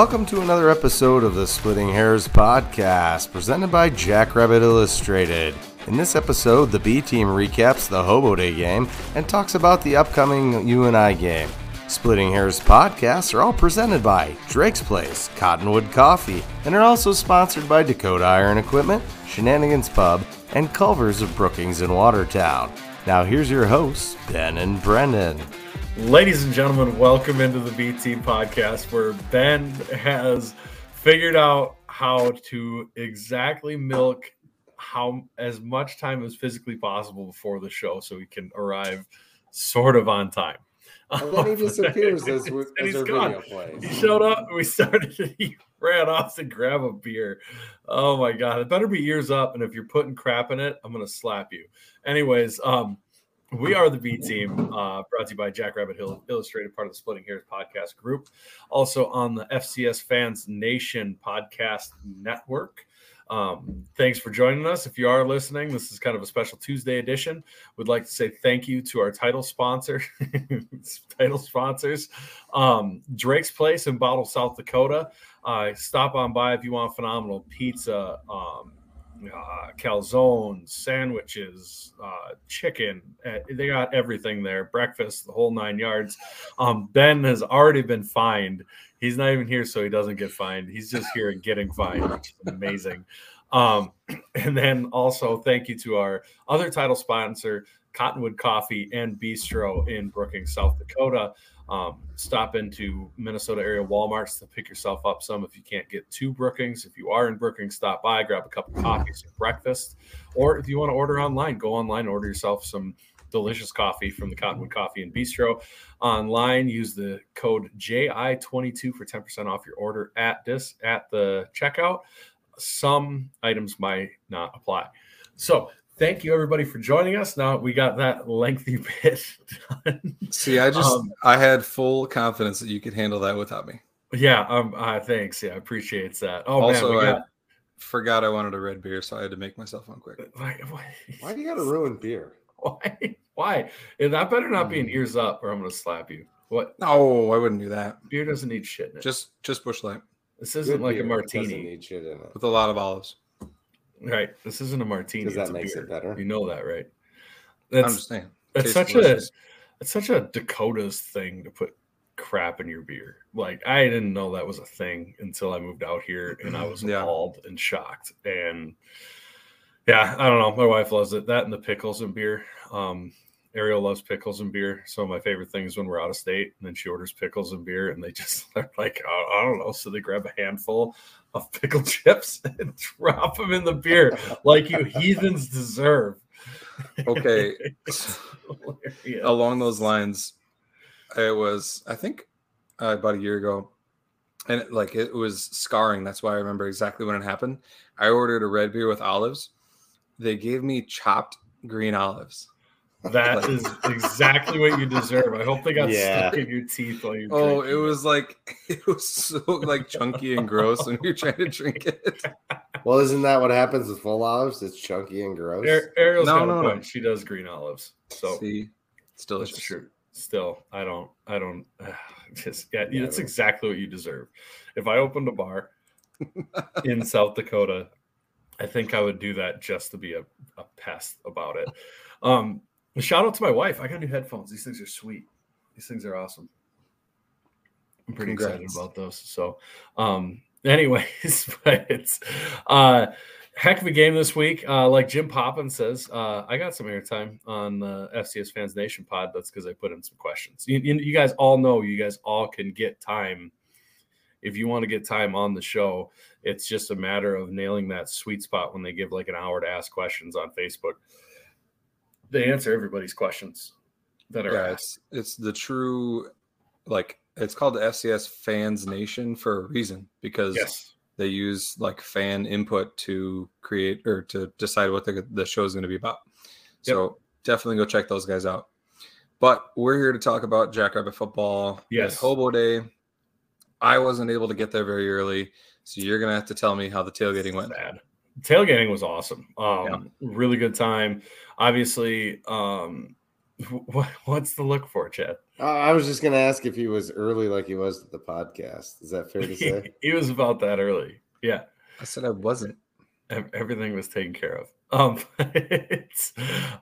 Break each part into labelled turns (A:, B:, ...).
A: Welcome to another episode of the Splitting Hairs podcast, presented by Jackrabbit Illustrated. In this episode, the B team recaps the Hobo Day game and talks about the upcoming UNI game. Splitting Hairs podcasts are all presented by Drake's Place, Cottonwood Coffee, and are also sponsored by Dakota Iron Equipment, Shenanigans Pub, and Culver's of Brookings and Watertown. Now here's your hosts, Ben and Brendan.
B: Ladies and gentlemen, welcome into the B Team podcast where Ben has figured out how to exactly milk how as much time as physically possible before the show so he can arrive sort of on time.
A: And then he disappears as,
B: and
A: as
B: he's
A: our
B: gone.
A: video plays.
B: He showed up and we started he ran off to grab a beer. Oh my god, it better be ears up and if you're putting crap in it, I'm gonna slap you. Anyways, um we are the B team, uh, brought to you by Jackrabbit Hill Illustrated, part of the Splitting Hairs podcast group. Also on the FCS Fans Nation podcast network. Um, thanks for joining us. If you are listening, this is kind of a special Tuesday edition. We'd like to say thank you to our title sponsor, title sponsors, um, Drake's Place in Volga, South Dakota. Uh, stop on by if you want phenomenal pizza, um, uh, calzones, sandwiches, uh, chicken. Uh, they got everything there. Breakfast, the whole nine yards. Um, ben has already been fined. He's not even here, so he doesn't get fined. He's just here and getting fined, which is amazing. Um, and then also thank you to our other title sponsor, Cottonwood Coffee and Bistro in Brookings, South Dakota. Um, stop into Minnesota area Walmarts to pick yourself up some if you can't get to Brookings. If you are in Brookings, stop by, grab a cup of coffee, some breakfast, or if you want to order online, go online, order yourself some delicious coffee from the Cottonwood Coffee and Bistro online. Use the code JI22 for 10% off your order at this at the checkout. Some items might not apply. So thank you everybody for joining us. Now we got that lengthy bit done.
C: See, I just
B: Um,
C: I had full confidence that you could handle that without me.
B: Yeah, um, uh, thanks. Yeah, I appreciate that. Oh
C: also,
B: man, we
C: I forgot I wanted a red beer, so I had to make myself one quick.
B: why, why,
A: Why do you gotta ruin beer?
B: why? Why? And that better not be an
C: Mm.
B: ears up, or I'm gonna slap you. What?
C: No, I wouldn't do that.
B: Beer doesn't need shit in it.
C: Just just Busch Light
B: this isn't
A: Good
B: like
A: beer
B: a
A: doesn't
B: martini,
A: need shit in it.
C: with a lot of olives.
B: Right? This isn't a martini.
A: Because that
B: it's a
A: makes
B: beer.
A: it better.
B: You know that, right?
C: I'm
B: That's
C: just saying.
B: it's such
C: delicious.
B: a it's such a Dakota's thing to put crap in your beer. Like I didn't know that was a thing until I moved out here, and I was
C: Yeah.
B: appalled and shocked. And yeah, I don't know. My wife loves it. That and the pickles and beer. Um, Ariel loves pickles and beer. So my favorite thing is when we're out of state, and then she orders pickles and beer, and they just are like, I, I don't know. So they grab a handful of pickle chips and drop them in the beer, like you heathens deserve.
C: Okay. Along those lines, it was I think uh, about a year ago, and it, like it was scarring. That's why I remember exactly when it happened. I ordered a red beer with olives. They gave me chopped green olives.
B: That is exactly what you deserve. I hope they got
A: Yeah.
B: stuck in your teeth while you.
C: Oh, it was like it was so like chunky and gross when you're trying to drink it.
A: Well, isn't that what happens with full olives? It's chunky and gross.
B: Ar- Ariel's
C: No,
B: got
C: no, no.
B: She does green olives, so
C: See, it's delicious.
B: that's true. Still, I don't. I don't. just yeah,
A: Yeah,
B: it's
A: but-
B: exactly what you deserve. If I opened a bar in South Dakota, I think I would do that just to be a, a pest about it. Um, shout out to my wife. I got new headphones. These things are sweet. These things are awesome. I'm pretty excited about those. So, um, anyways, but it's uh, heck of a game this week. Uh, like Jim Poppin says, uh, I got some airtime on the FCS Fans Nation pod. That's because I put in some questions. You, you, you guys all know you guys all can get time if you want to get time on the show. It's just a matter of nailing that sweet spot when they give like an hour to ask questions on Facebook. They answer everybody's questions that are
C: Yeah,
B: asked.
C: it's it's the true like it's called the FCS Fans Nation for a reason because
B: Yes.
C: they use like fan input to create or to decide what the the show is going to be about. So definitely go check those guys out. But we're here to talk about Jackrabbit football.
B: Yes.
C: Hobo Day. I wasn't able to get there very early, so you're gonna have to tell me how the tailgating went.
B: Sad. Tailgating was awesome. Um, Really good time. Obviously, um, what, what's the look for, Chad?
A: Uh, I was just going to ask if he was early like he was at the podcast. Is that fair to say?
B: he was about that early. Yeah.
C: I said I wasn't.
B: Everything was taken care of. Um, it's,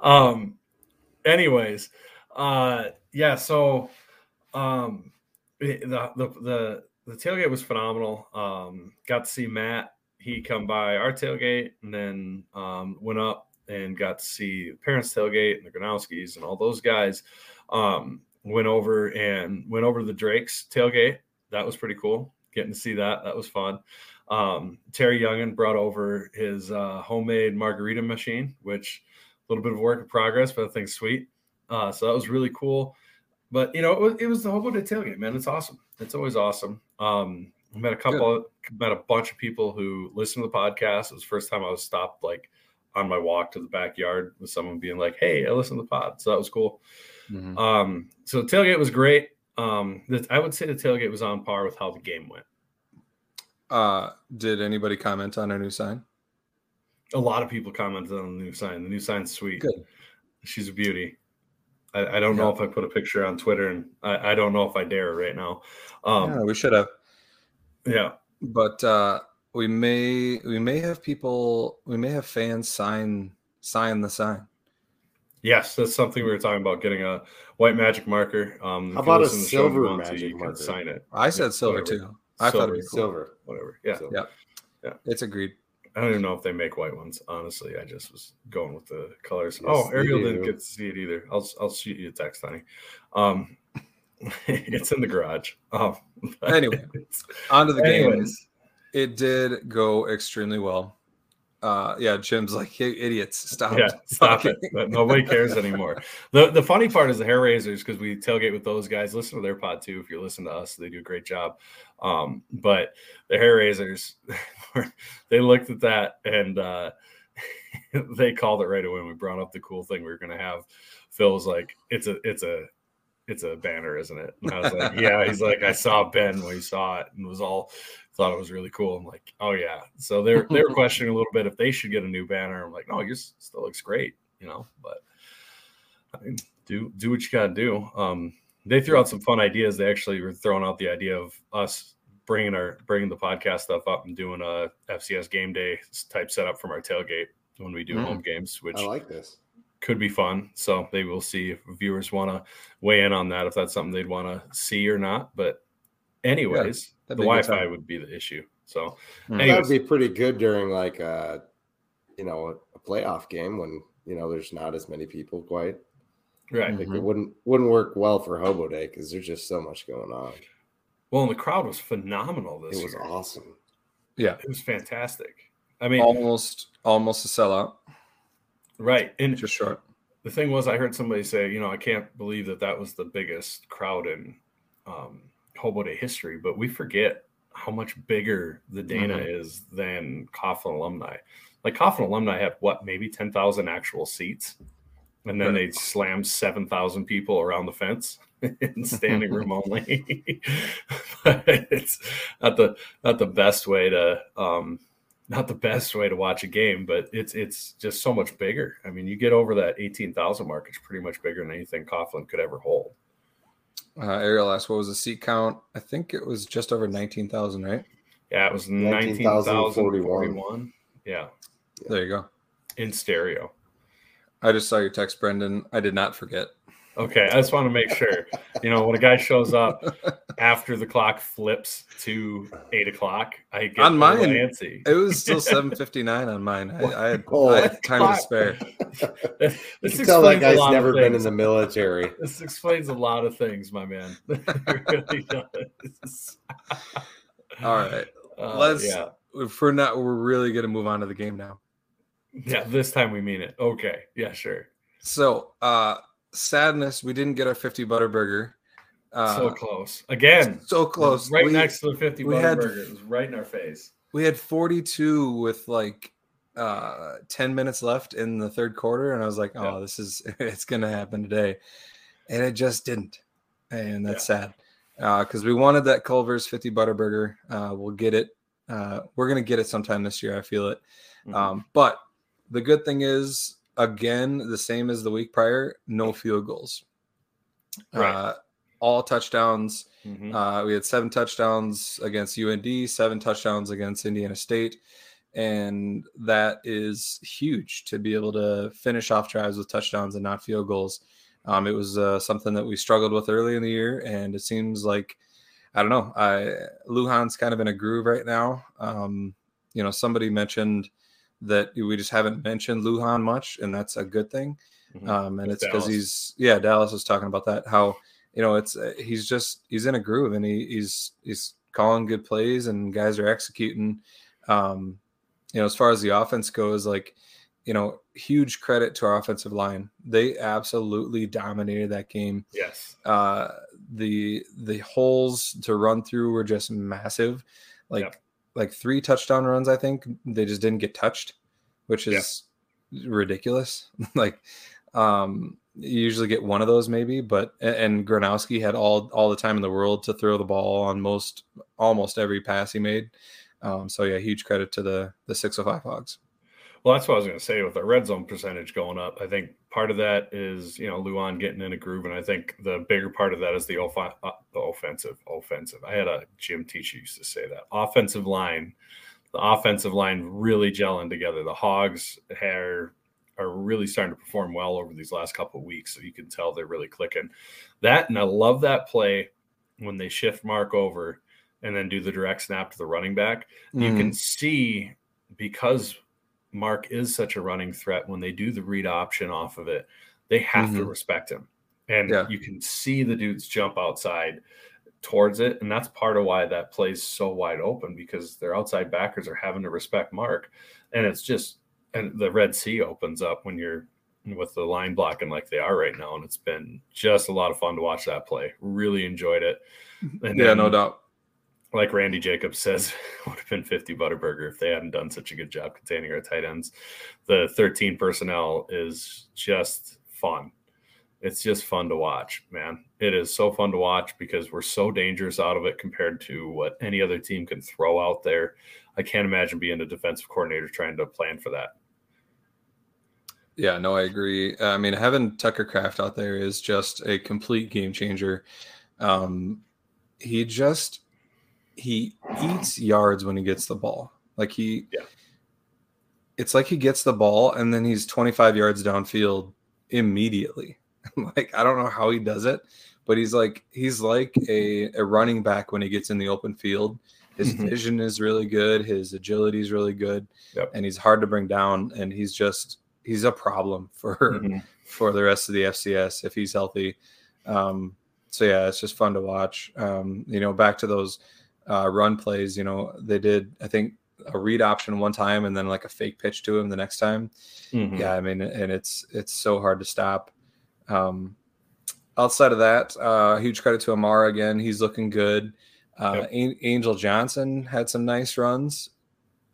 B: um, anyways, uh, yeah. So, um, the, the, the, the tailgate was phenomenal. Um, got to see Matt. He come by our tailgate and then, um, went up and got to see the parents tailgate and the Gronowskis and all those guys. Um, went over and went over the Drake's tailgate. That was pretty cool. Getting to see that. That was fun. Um, Terry Youngin brought over his uh, homemade margarita machine, which a little bit of work in progress, but I think sweet. Uh, so that was really cool. But you know, it was, it was the Hobo Day tailgate, man. It's awesome. It's always awesome. Um, I met a couple, met a bunch of people who listen to the podcast. It was the first time I was stopped like on my walk to the backyard with someone being like, "Hey, I listen to the pod," so that was cool.
C: Mhm.
B: Um, so the tailgate was great. Um, the, I would say the tailgate was on par with how the game went.
C: Uh, did anybody comment on our new sign?
B: A lot of people commented on the new sign. The new sign's sweet.
C: Good.
B: She's a beauty. I, I don't know if I put a picture on Twitter, and I, I don't know if I dare right now. Um,
C: yeah, we should have.
B: Yeah.
C: But uh, we may we may have people we may have fans sign sign the sign.
B: Yes, that's something we were talking about getting a white magic marker. Um,
A: How
B: you
A: about a
B: listen to the show and you
A: silver
B: want to,
A: magic
B: you can
A: marker?
B: Sign it.
C: I said
B: Yeah,
C: silver
B: whatever.
C: too. I thought it'd be
B: Silver.
C: cool.
A: Silver.
B: Whatever. Yeah.
A: Silver.
C: Yeah. It's agreed.
B: I don't even know if they make white ones. Honestly, I just was going with the colors.
A: Yes,
B: oh, Ariel didn't get to see it either. I'll I'll shoot you a text, honey. Um, it's in the garage. Um, but
C: Anyway,
B: it's-
C: On to the game.
B: anyways,
C: It did go extremely well. Uh, yeah, Jim's like, hey, idiots, stop.
B: yeah, stop it. But nobody cares anymore. The the funny part is the hair raisers because we tailgate with those guys. Listen to their pod too. If you listen to us, they do a great job. Um, but the hair raisers, they looked at that and uh, they called it right away. When we brought up the cool thing we were going to have, Phil was like, "It's a it's a it's a banner, isn't it?" And I was like, "Yeah." He's like, "I saw Ben when he saw it and was all." Thought it was really cool. I'm like, oh yeah. So they're they're questioning a little bit if they should get a new banner. I'm like, no, yours still looks great, you know. But I mean, do do what you gotta do. Um, they threw out some fun ideas. They actually were throwing out the idea of us bringing our bringing the podcast stuff up and doing a FCS game day type setup from our tailgate when we do
C: Mm.
B: home games, which
A: I like this.
B: Could be fun. So they will see if viewers want to weigh in on that, if that's something they'd want to see or not. But anyways, the
C: that'd be a good
B: Wi-Fi would be the issue. So
C: Hmm.
A: That would be pretty good during like uh you know a playoff game when you know there's not as many people quite.
B: right.
A: Like
C: Mhm.
A: it wouldn't wouldn't work well for Hobo Day because there's just so much going on.
B: Well, and the crowd was phenomenal this
A: It was
B: year.
A: awesome.
C: Yeah,
B: It was fantastic. I mean,
C: almost almost a sellout.
B: Right. And
C: Just short.
B: the thing was, I heard somebody say, you know, I can't believe that that was the biggest crowd in um, Hobo Day history, but we forget how much bigger the Dana
C: Mhm.
B: is than Coughlin alumni. Like Coughlin alumni had what, maybe 10,000 actual seats. And then
C: Right.
B: they slammed 7,000 people around the fence in standing room only. but it's not the, not the best way to, um, not the best way to watch a game, but it's it's just so much bigger. I mean, you get over that eighteen thousand mark, it's pretty much bigger than anything Coughlin could ever hold.
C: Uh, Ariel asked, what was the seat count? I think it was just over 19,000, right?
B: Yeah, it was nineteen thousand
A: 19,041.
B: forty-one. Yeah,
C: There you go.
B: in stereo.
C: I just saw your text, Brendan. I did not forget.
B: Okay, I just want to make sure. You know, when a guy shows up after the clock flips to eight o'clock, I get
C: On
B: a little
C: mine,
B: antsy.
C: It was still 7:59 on mine. I, I, had,
A: Oh,
C: I had time to spare.
B: This
A: You can tell that
B: explains a
A: guy's
B: lot of
A: never been in
B: things.
A: the military.
B: This explains a lot of things, my man. It really does.
C: All right.
B: Uh,
C: Let's-
B: yeah.
C: For now, we're really going to move on to the game now.
B: Yeah, this time we mean it. Okay. Yeah, sure.
C: So, uh, sadness, we didn't get our 50 butter burger. Uh,
B: so close. Again.
C: so close.
B: Right
C: We-
B: next to the 50
C: we
B: butter
C: had-
B: burger. It was right in our face.
C: We had 42 with like uh 10 minutes left in the third quarter and I was like, "Oh,
B: Yeah.
C: this is it's going to happen today." And it just didn't. And that's sad. Uh cuz we wanted that Culver's 50 butter burger. Uh we'll get it. Uh we're going to get it sometime this year, I feel it.
B: Mhm.
C: Um but the good thing is again, the same as the week prior, no field goals.
B: Right.
C: Uh all touchdowns.
B: Mhm.
C: Uh, we had seven touchdowns against UND, seven touchdowns against Indiana State. And that is huge to be able to finish off drives with touchdowns and not field goals. Um, it was uh, something that we struggled with early in the year, and it seems like I don't know. I Lujan's kind of in a groove right now. Um, you know, somebody mentioned that we just haven't mentioned Lujan much, and that's a good thing.
B: Mhm.
C: Um, and it's because he's yeah, Dallas was talking about that. How you know it's uh, he's just he's in a groove and he, he's he's calling good plays and guys are executing. Um, you know, as far as the offense goes, like you know, huge credit to our offensive line. They absolutely dominated that game.
B: yes.
C: Uh, the the holes to run through were just massive. Like
B: Yep.
C: Like three touchdown runs, I think they just didn't get touched, which
B: Yeah.
C: is ridiculous. like um you usually get one of those maybe, but and, Gronowski had all all the time in the world to throw the ball on most almost every pass he made. Um, so yeah, huge credit to the the 605 Hogs.
B: Well, that's what I was going to say with the red zone percentage going up. I think part of that is you know Lujan getting in a groove, and I think the bigger part of that is the ofi- uh, the offensive offensive. I had a gym teacher used to say that offensive line, the offensive line really gelling together. The Hogs are are really starting to perform well over these last couple of weeks, so you can tell they're really clicking. That and I love that play when they shift Mark over and then do the direct snap to the running back you
C: Mm-hmm.
B: can see because Mark is such a running threat when they do the read option off of it, they have to
C: Mhm.
B: respect him. And
C: Yeah.
B: you can see the dudes jump outside towards it. And that's part of why that plays so wide open because their outside backers are having to respect Mark. And it's just, and the Red Sea opens up when you're with the line blocking like they are right now. And it's been just a lot of fun to watch that play. Really enjoyed it. And
C: yeah, no doubt.
B: Like Randy Jacobs says, would have been 50 Butterburger if they hadn't done such a good job containing our tight ends. The 13 personnel is just fun. It's just fun to watch, man. It is so fun to watch because we're so dangerous out of it compared to what any other team can throw out there. I can't imagine being a defensive coordinator trying to plan for that.
C: Yeah, no, I agree. I mean, having Tucker Kraft out there is just a complete game changer. Um, he just he eats yards when he gets the ball. Like he,
B: Yeah.
C: it's like he gets the ball and then he's 25 yards downfield immediately. like I don't know how he does it, but he's like he's like a, a running back when he gets in the open field. His
B: Mhm.
C: vision is really good. His agility is really good,
B: Yep.
C: and he's hard to bring down. And he's just he's a problem for
B: Mhm.
C: for the rest of the FCS if he's healthy. Um, so yeah, it's just fun to watch. Um, you know, back to those uh, run plays. You know, they did I think a read option one time and then like a fake pitch to him the next time.
B: Mhm.
C: Yeah, I mean, and it's it's so hard to stop. Um, outside of that, uh, huge credit to Amara again. He's looking good. Uh,
B: Yep.
C: An- Angel Johnson had some nice runs.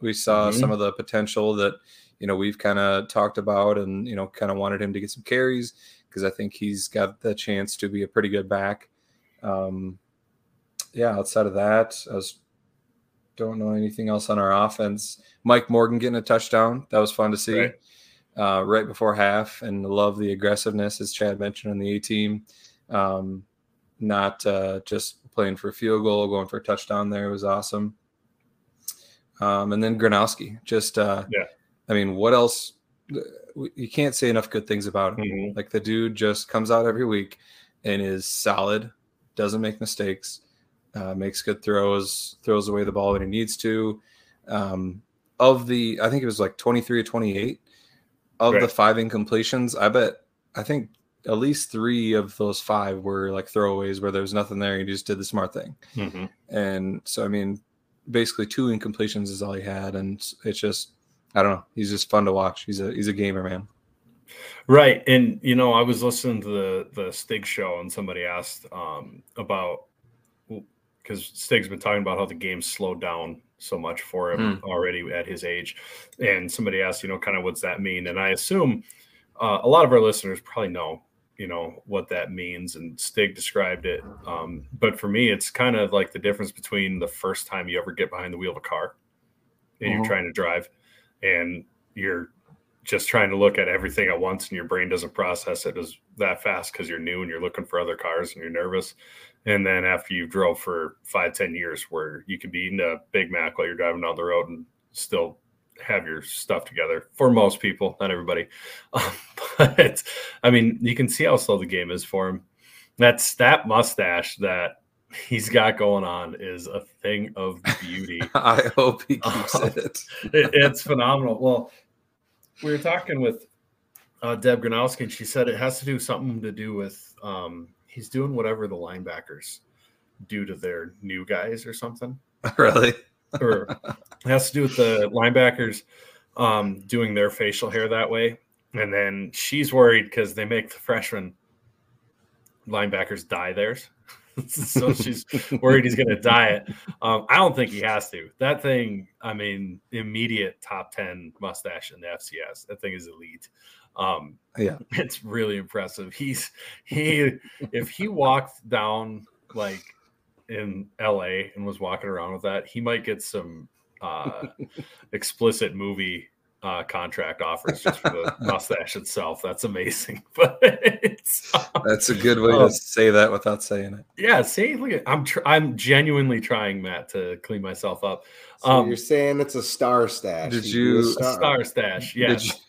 C: We saw
B: Mhm.
C: some of the potential that you know we've kind of talked about, and you know, kind of wanted him to get some carries because I think he's got the chance to be a pretty good back. Um, yeah, outside of that, I was don't know anything else on our offense. Mike Morgan getting a touchdown. That was fun to see
B: Right.
C: uh, right before half, and love the aggressiveness as Chad mentioned on the A team. Um, not uh, just playing for a field goal, going for a touchdown there was awesome. Um, and then Gronowski, just uh,
B: Yeah.
C: I mean, what else? You can't say enough good things about him.
B: Mhm.
C: Like the dude just comes out every week and is solid, doesn't make mistakes, uh, makes good throws, throws away the ball when he needs to. Um, of the, I think it was like 23 or 28 of the five incompletions. I bet, I think at least three of those five were like throwaways where there was nothing there. He just did the smart thing.
B: Mhm.
C: And so, I mean, basically two incompletions is all he had. And it's just, I don't know. He's just fun to watch. He's a, he's a gamer, man.
B: Right. And you know, I was listening to the the Stig show and somebody asked um about because Stig's been talking about how the game slowed down so much for him already at his age. And somebody asked, you know, kind of what's that mean? And I assume uh, a lot of our listeners probably know, you know, what that means. And Stig described it. Um, but for me, it's kind of like the difference between the first time you ever get behind the wheel of a car and
C: Mhm.
B: you're trying to drive and you're just trying to look at everything at once and your brain doesn't process it as that fast because you're new and you're looking for other cars and you're nervous. And then after you drove for five, ten years where you can be eating a Big Mac while you're driving down the road and still have your stuff together for most people, not everybody. Um, but I mean, you can see how slow the game is for him. That's that mustache that he's got going on is a thing of beauty.
C: I hope he keeps it.
B: it. It's phenomenal. Well, we were talking with uh, Deb Gronowski, and she said it has to do something to do with um, he's doing whatever the linebackers do to their new guys or something.
C: really?
B: Or it has to do with the linebackers um, doing their facial hair that way. And then she's worried because they make the freshman linebackers dye theirs. so she's worried he's going to dye it. Um, I don't think he has to. That thing, I mean, immediate top 10 mustache in the FCS. That thing is elite. Um,
C: yeah,
B: it's really impressive. He's he if he walked down like in LA and was walking around with that, he might get some uh, explicit movie uh, contract offers just for the mustache itself. That's amazing. But it's,
C: um, that's a good way um, to say that without saying it.
B: Yeah, see, look, at, I'm tr- I'm genuinely trying, Matt, to clean myself up.
A: So um, you're saying it's a star stash?
C: Did you,
B: you star. star stash? Yes.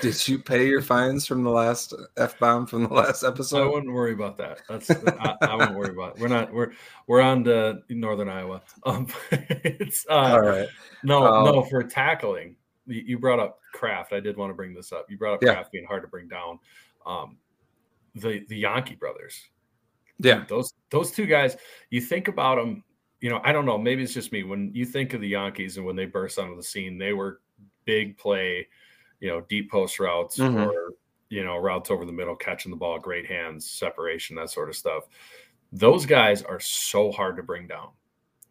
C: Did you, pay your fines from the last f bomb from the last episode?
B: I wouldn't worry about that. That's I, I wouldn't worry about. It. We're not. We're we're on to northern Iowa. Um, it's uh,
C: all right.
B: No, um, no, for tackling. You brought up Kraft. I did want to bring this up. You brought up yeah. Kraft being hard to bring down. Um, the the Janke brothers.
C: Yeah,
B: those those two guys. You think about them. You know, I don't know. Maybe it's just me. When you think of the Jankes and when they burst onto the scene, they were big play you know, deep post routes mm-hmm. or, you know, routes over the middle, catching the ball, great hands, separation, that sort of stuff. Those guys are so hard to bring down.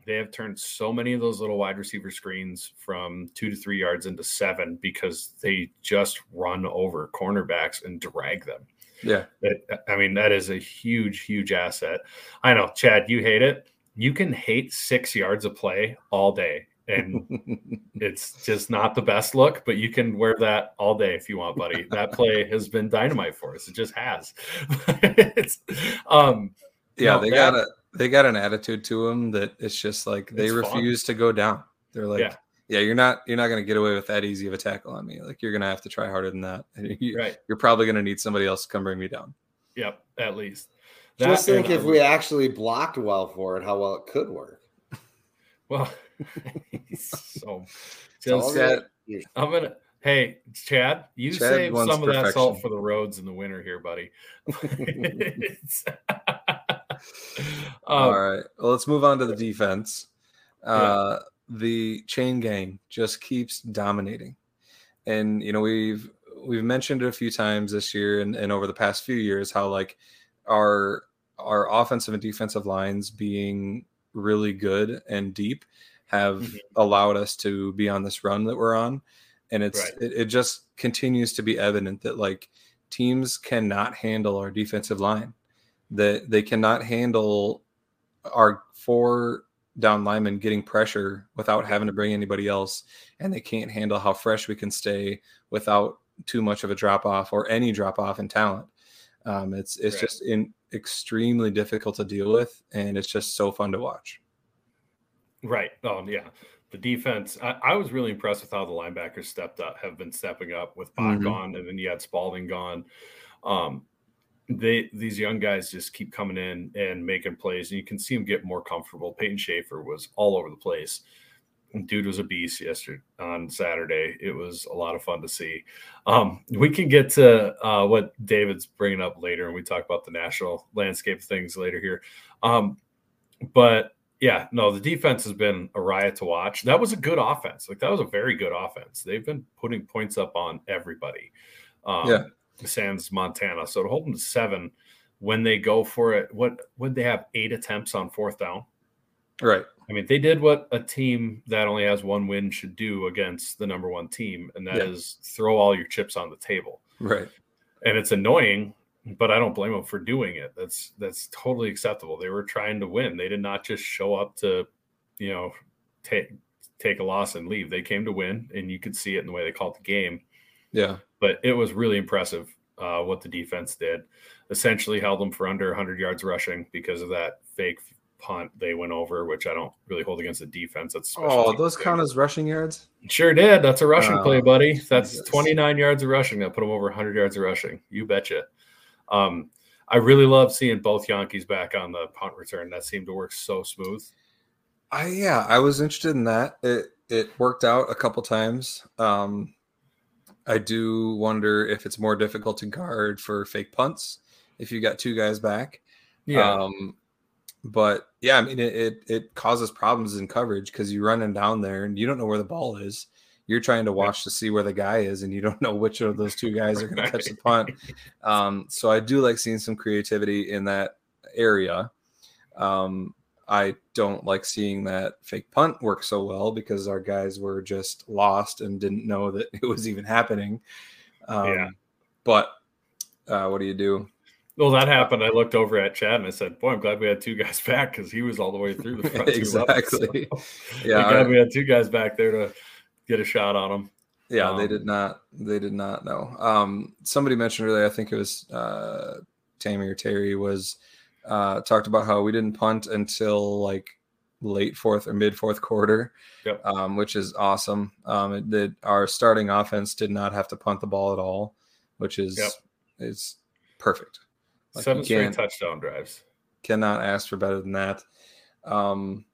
B: They have turned so many of those little wide receiver screens from two to three yards into seven because they just run over cornerbacks and drag them.
C: Yeah.
B: I mean, that is a huge, huge asset. I know, Chad, you hate it. You can hate six yards of play all day and it's just not the best look, but you can wear that all day if you want, buddy. That play has been dynamite for us. It just has. it's um
C: yeah, no, they that, got a they got an attitude to them that it's just like they refuse fun. to go down. They're like, yeah. yeah, you're not you're not going to get away with that easy of a tackle on me. Like you're going to have to try harder than that. You,
B: right.
C: You're probably going to need somebody else to come bring me down.
B: Yep, at least.
A: That, just think and, if um, we actually blocked well for it, how well it could work.
B: Well, so just I'm gonna hey Chad, you Chad save some of perfection. that salt for the roads in the winter here, buddy.
C: um, All right. Well, let's move on to the defense. Uh, yeah. the chain gang just keeps dominating. And you know, we've we've mentioned it a few times this year and, and over the past few years how like our our offensive and defensive lines being really good and deep have mm-hmm. allowed us to be on this run that we're on. And it's right. it, it, just continues to be evident that like teams cannot handle our defensive line. That they cannot handle our four down linemen getting pressure without having to bring anybody else. And they can't handle how fresh we can stay without too much of a drop off or any drop off in talent. Um, it's it's right. just in extremely difficult to deal with. And it's just so fun to watch
B: Right. Oh, yeah. The defense, I, I, was really impressed with how the linebackers stepped up, have been stepping up with Bock mm-hmm. gone, and then you had Spalding gone. Um, they these young guys just keep coming in and making plays, and you can see them get more comfortable. Peyton Schaefer was all over the place. Dude was a beast yesterday on Saturday. It was a lot of fun to see. Um, we can get to uh, what David's bringing up later, and we talk about the national landscape things later here. Um, but yeah, no, the defense has been a riot to watch. That was a good offense. Like that was a very good offense. They've been putting points up on everybody. Um, yeah, Sans Montana. So to hold them to seven when they go for it, what would they have eight attempts on fourth down?
C: Right.
B: I mean, they did what a team that only has one win should do against the number one team, and that yeah. is throw all your chips on the table.
C: Right.
B: And it's annoying but I don't blame them for doing it. That's that's totally acceptable. They were trying to win. They did not just show up to, you know, take take a loss and leave. They came to win, and you could see it in the way they called the game.
C: Yeah.
B: But it was really impressive uh, what the defense did. Essentially held them for under 100 yards rushing because of that fake punt they went over, which I don't really hold against the defense. That's
C: oh, those count as rushing yards.
B: Sure did. That's a rushing
C: Oh,
B: play, buddy. That's
C: Jesus.
B: 29 yards of rushing. That put them over 100 yards of rushing. You betcha. Um, I really love seeing both Jankes back on the punt return. That seemed to work so smooth.
C: I yeah, I was interested in that. It it worked out a couple times. Um, I do wonder if it's more difficult to guard for fake punts if you got two guys back. Um, but yeah, I mean, it, it, it causes problems in coverage because you're running down there and you don't know where the ball is. You're trying to watch to see where the guy is, and you don't know which of those two guys are going to catch the punt. Um, so I do like seeing some creativity in that area. Um, I don't like seeing that fake punt work so well because our guys were just lost and didn't know that it was even happening. Um,
B: Yeah.
C: But uh, what do you do?
B: well, that happened. I looked over at Chad and I said, "Boy, I'm glad we had two guys back because he was all the way through the front two levels."
C: Exactly.
B: So,
C: Yeah,
B: I'm glad we had two guys back there to get a shot on him.
C: Yeah, they
B: Um,
C: did not. They did not know. Um, somebody mentioned earlier. I think it was uh, Tammy or Terry was uh, talked about how we didn't punt until like late fourth or mid fourth quarter,
B: Yep.
C: um, which is awesome. Um, did our starting offense did not have to punt the ball at all, which is
B: Yep.
C: is perfect. Like,
B: Seven straight touchdown drives.
C: cannot ask for better than that. Um,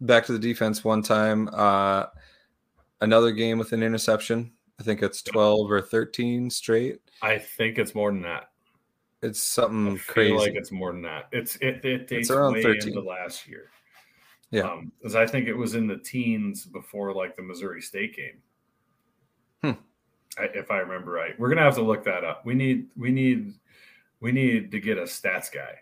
C: back to the defense one time. Uh, another game with an interception. I think it's 12 or 13 straight.
B: I think it's more than that.
C: It's
B: I
C: something
B: feel
C: crazy.
B: like it's more than that. It's it, it dates
C: around
B: way
C: 13.
B: into last year.
C: Yeah.
B: Um, because I think it was in the teens before like the Missouri State game.
C: Hmm.
B: I, if I remember right, we're gonna have to look that up. We need we need we need to get a stats guy.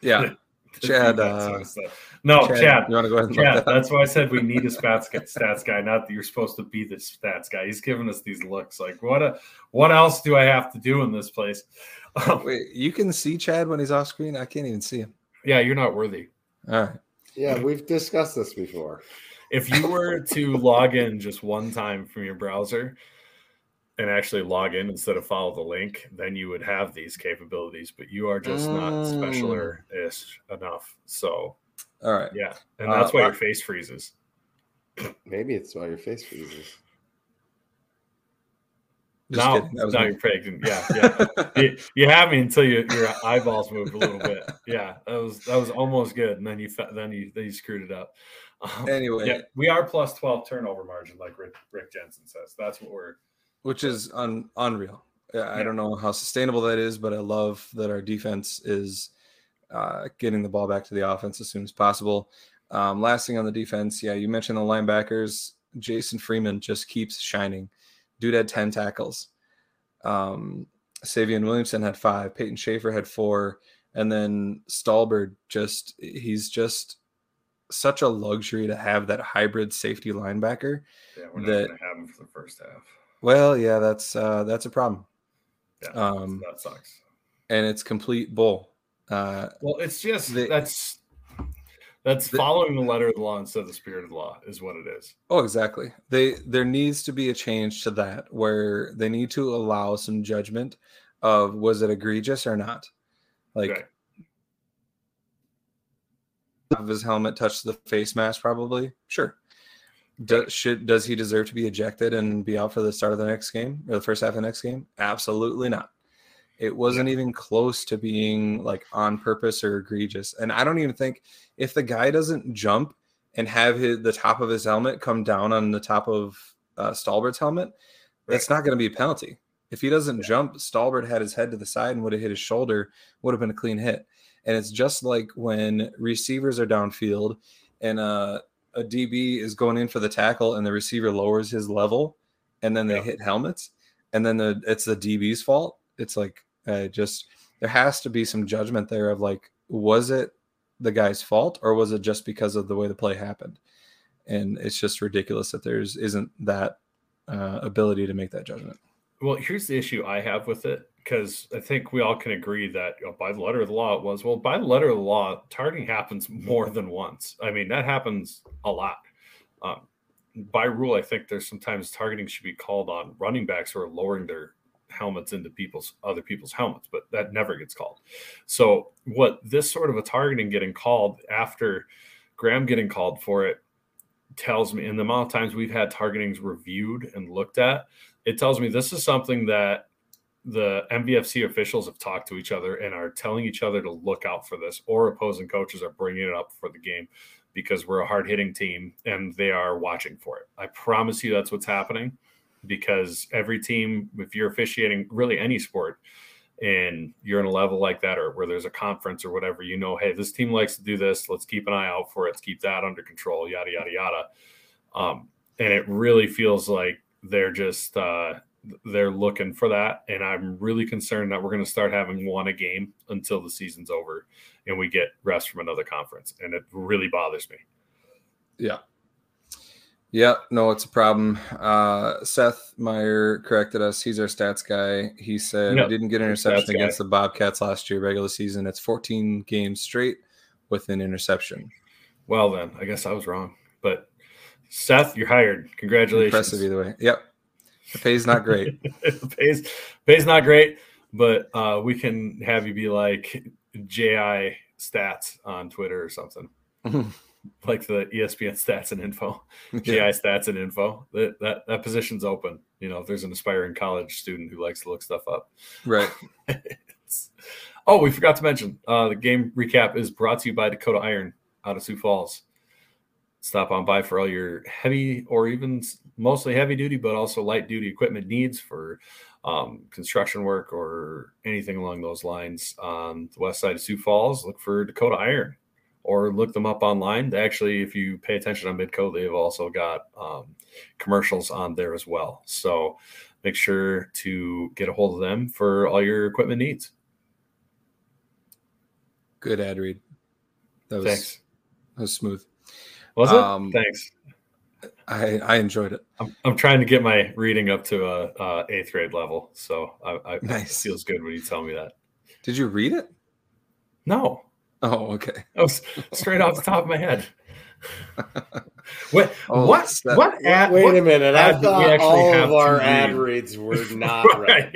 C: yeah.
B: to do
C: Chad,
B: that sort
C: uh,
B: of. No, Chad.
C: you want to go ahead and
B: Chad,
C: that
B: that's why I said we need a stats stats guy. Not that you're supposed to be the stats guy. He's giving us these looks like what a what else do I have to do in this place? Um,
C: Wait, you can see Chad when he's off screen? I can't even see him.
B: yeah, you're not worthy.
C: All right.
A: Yeah, we've discussed this before.
B: If you were to log in just one time from your browser and actually log in instead of follow the link, then you would have these capabilities. But you are just not
C: Mm.
B: specialer ish enough. So
C: All right.
B: yeah, and
C: Uh,
B: that's why
C: uh,
B: your face freezes.
A: Maybe it's why your face freezes.
C: Just
B: now,
C: kidding. Was
B: now
C: me.
B: you're faking. Yeah, yeah. you, you have me until you, your eyeballs move a little bit. Yeah, that was that was almost good, and then you then you then you screwed it up. Um,
C: anyway,
B: yeah, we are plus twelve turnover margin, like Rick, Rick Jensen says. That's what we're.
C: Which is un- unreal. Yeah, I don't know how sustainable that is, but I love that our defense is uh, getting the ball back to the offense as soon as possible. Um, last thing on the defense, yeah, you mentioned the linebackers. Jason Freeman just keeps shining. Dude had 10 tackles. Um, Savion Williamson had five. Peyton Schaefer had four. And then Stalbird just, he's just such a luxury to have that hybrid safety linebacker.
B: Yeah, we're not
C: That-
B: going to have him for the first half.
C: Well, yeah, that's uh, that's a problem.
B: Yeah,
C: Um,
B: that sucks.
C: and it's complete bull. Uh,
B: Well, it's just
C: the-
B: that's that's
C: the-
B: following the letter of the law instead of the spirit of the law is what it is.
C: oh, exactly. They there needs to be a change to that where they need to allow some judgment of was it egregious or not. Like
B: Right.
C: of his helmet touched the face mask, probably sure. Do, should does he deserve to be ejected and be out for the start of the next game or the first half of the next game? Absolutely not. It wasn't even close to being like on purpose or egregious. And I don't even think if the guy doesn't jump and have his, the top of his helmet come down on the top of uh, Stalbird's helmet, it's not going to be a penalty. If he doesn't jump, Stallbert had his head to the side and would have hit his shoulder, would have been a clean hit. And it's just like when receivers are downfield and uh, a DB is going in for the tackle and the receiver lowers his level and then they
B: Yeah.
C: hit helmets and then the it's the DB's fault. It's like uh, just there has to be some judgment there of like was it the guy's fault or was it just because of the way the play happened? And it's just ridiculous that there's isn't that uh, ability to make that judgment.
B: Well, here's the issue I have with it because I think we all can agree that you know, by the letter of the law it was. Well, by the letter of the law, targeting happens more than once. I mean, that happens a lot. Um, by rule, I think there's sometimes targeting should be called on running backs who are lowering their helmets into people's other people's helmets, but that never gets called. So what this sort of a targeting getting called after Graham getting called for it tells me in the amount of times we've had targetings reviewed and looked at, it tells me this is something that the MVFC officials have talked to each other and are telling each other to look out for this, or opposing coaches are bringing it up for the game because we're a hard hitting team and they are watching for it. I promise you that's what's happening because every team, if you're officiating really any sport and you're in a level like that or where there's a conference or whatever, you know, hey, this team likes to do this. Let's keep an eye out for it. Let's keep that under control, yada, yada, yada. Um, and it really feels like they're just, uh, they're looking for that. And I'm really concerned that we're going to start having one a game until the season's over and we get rest from another conference. And it really bothers me.
C: Yeah. Yeah, no, it's a problem. Uh, Seth Meyer corrected us. He's our stats guy. He said yep. we didn't get an interception against the Bobcats last year, regular season. It's 14 games straight with an interception.
B: Well, then, I guess I was wrong. But Seth, you're hired. Congratulations.
C: Impressive either way. Yep. The pay's not great.
B: the pay's pay's not great, but uh, we can have you be like JI stats on Twitter or something. like the ESPN stats and info, yeah. JI stats and info. That, that that position's open. You know, if there's an aspiring college student who likes to look stuff up.
C: Right.
B: oh, we forgot to mention uh, the game recap is brought to you by Dakota Iron out of Sioux Falls. Stop on by for all your heavy or even mostly heavy duty, but also light duty equipment needs for um, construction work or anything along those lines on the west side of Sioux Falls. Look for Dakota Iron or look them up online. They actually, if you pay attention on Midco, they've also got um, commercials on there as well. So make sure to get a hold of them for all your equipment needs.
C: Good ad read. That was,
B: Thanks.
C: That was smooth.
B: Was it? Um, Thanks.
C: I, I enjoyed it.
B: I'm, I'm trying to get my reading up to a, a eighth grade level, so I, I
C: nice.
B: it feels good when you tell me that.
C: Did you read it?
B: No.
C: Oh, okay.
B: That was straight off the top of my head. what? Oh, what? That, what?
A: Ad, wait what a minute! I thought all of our ad reads were not right,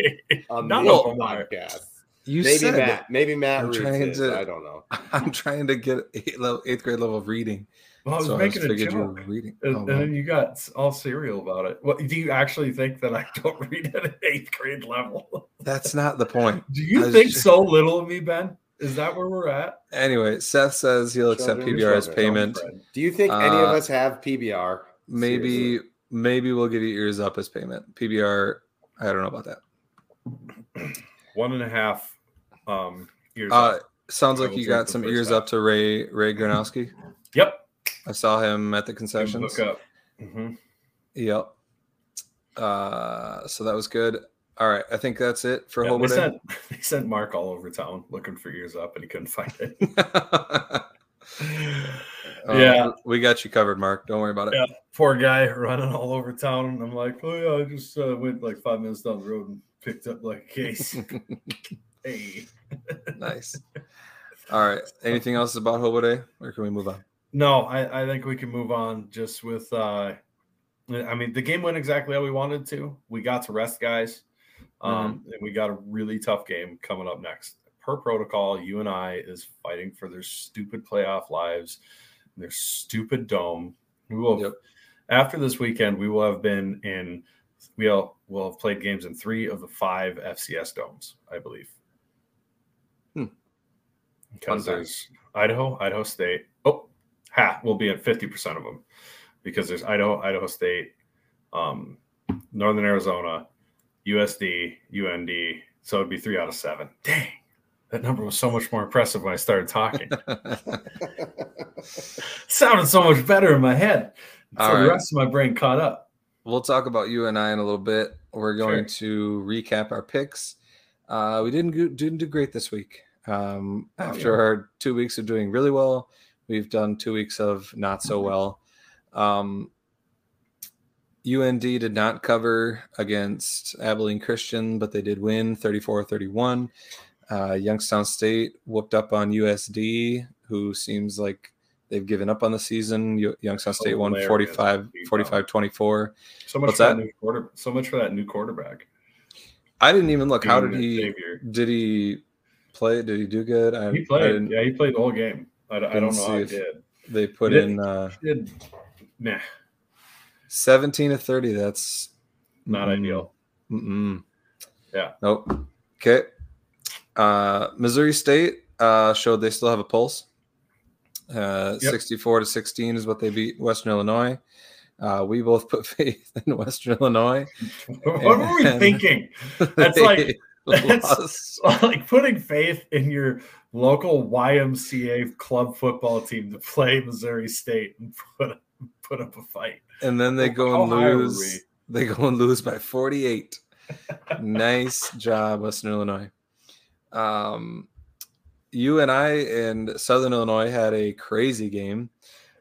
A: on the podcast. You maybe said Matt. Maybe Matt I'm reads to, I don't know.
C: I'm trying to get eighth, level, eighth grade level of reading.
B: Well, I was so making I a joke, reading. and, oh, and then you got all serial about it. What do you actually think that I don't read at an eighth grade level?
C: That's not the point.
B: Do you think just... so little of me, Ben? Is that where we're at?
C: Anyway, Seth says he'll accept PBR as payment.
A: Do you think uh, any of uh, us have PBR?
C: Maybe, Seriously. maybe we'll give you ears up as payment. PBR, I don't know about that.
B: One and a half um,
C: ears. Uh, up. Sounds like you got some ears half. up to Ray Ray Gronowski.
B: Yep,
C: I saw him at the concessions.
B: Look up. Mm-hmm.
C: Yep. Uh, so that was good. All right, I think that's it for yeah,
B: home. They sent, they sent Mark all over town looking for ears up, and he couldn't find it.
C: yeah, um, we got you covered, Mark. Don't worry about it. Yeah,
B: poor guy running all over town. And I'm like, oh yeah, I just uh, went like five minutes down the road and picked up like a case. hey,
C: nice. All right. Anything else about Hobo Day, or can we move on?
B: No, I, I think we can move on just with. uh I mean, the game went exactly how we wanted to. We got to rest guys. Um, mm-hmm. And we got a really tough game coming up next. Per protocol, UNI is fighting for their stupid playoff lives, their stupid dome. We will, yep. after this weekend, we will have been in. We'll will have played games in three of the five FCS domes, I believe. Hmm. Because there's Idaho, Idaho State. Ha, we'll be at fifty percent of them because there's Idaho, Idaho State, um, Northern Arizona, USD, UND. So it'd be three out of seven. Dang, that number was so much more impressive when I started talking. Sounded so much better in my head. So All the right. rest of my brain caught up.
C: We'll talk about UNI in a little bit. We're going sure. to recap our picks. Uh, we didn't do, didn't do great this week. Um, oh, after yeah. our two weeks of doing really well, we've done two weeks of not so mm-hmm. well. Um, UND did not cover against Abilene Christian, but they did win 34 31. Uh, Youngstown State whooped up on USD, who seems like They've given up on the season. Youngstown State won 45, 45 24.
B: So much
C: What's
B: for that? new quarter. So much for that new quarterback.
C: I didn't even look. How did he? Did he play? Did he do good? I,
B: He played. Yeah, he played the whole game. I, I don't know how did.
C: they put
B: did-
C: in uh,
B: did. Nah,
C: 17 to 30. That's
B: not
C: mm,
B: ideal.
C: Mm-mm.
B: Yeah.
C: Nope. Okay. Uh, Missouri State uh, showed they still have a pulse. Uh,
B: Yep.
C: 64 to 16 is what they beat Western Illinois. Uh, we both put faith in Western Illinois.
B: what were we thinking? That's
C: They
B: like that's-
C: lost.
B: like putting faith in your local YMCA club football team to play Missouri State and put put up a fight.
C: and then they go
B: How
C: and lose. They go and lose by 48. nice job, Western Illinois. Um, you and I and Southern Illinois had a crazy game.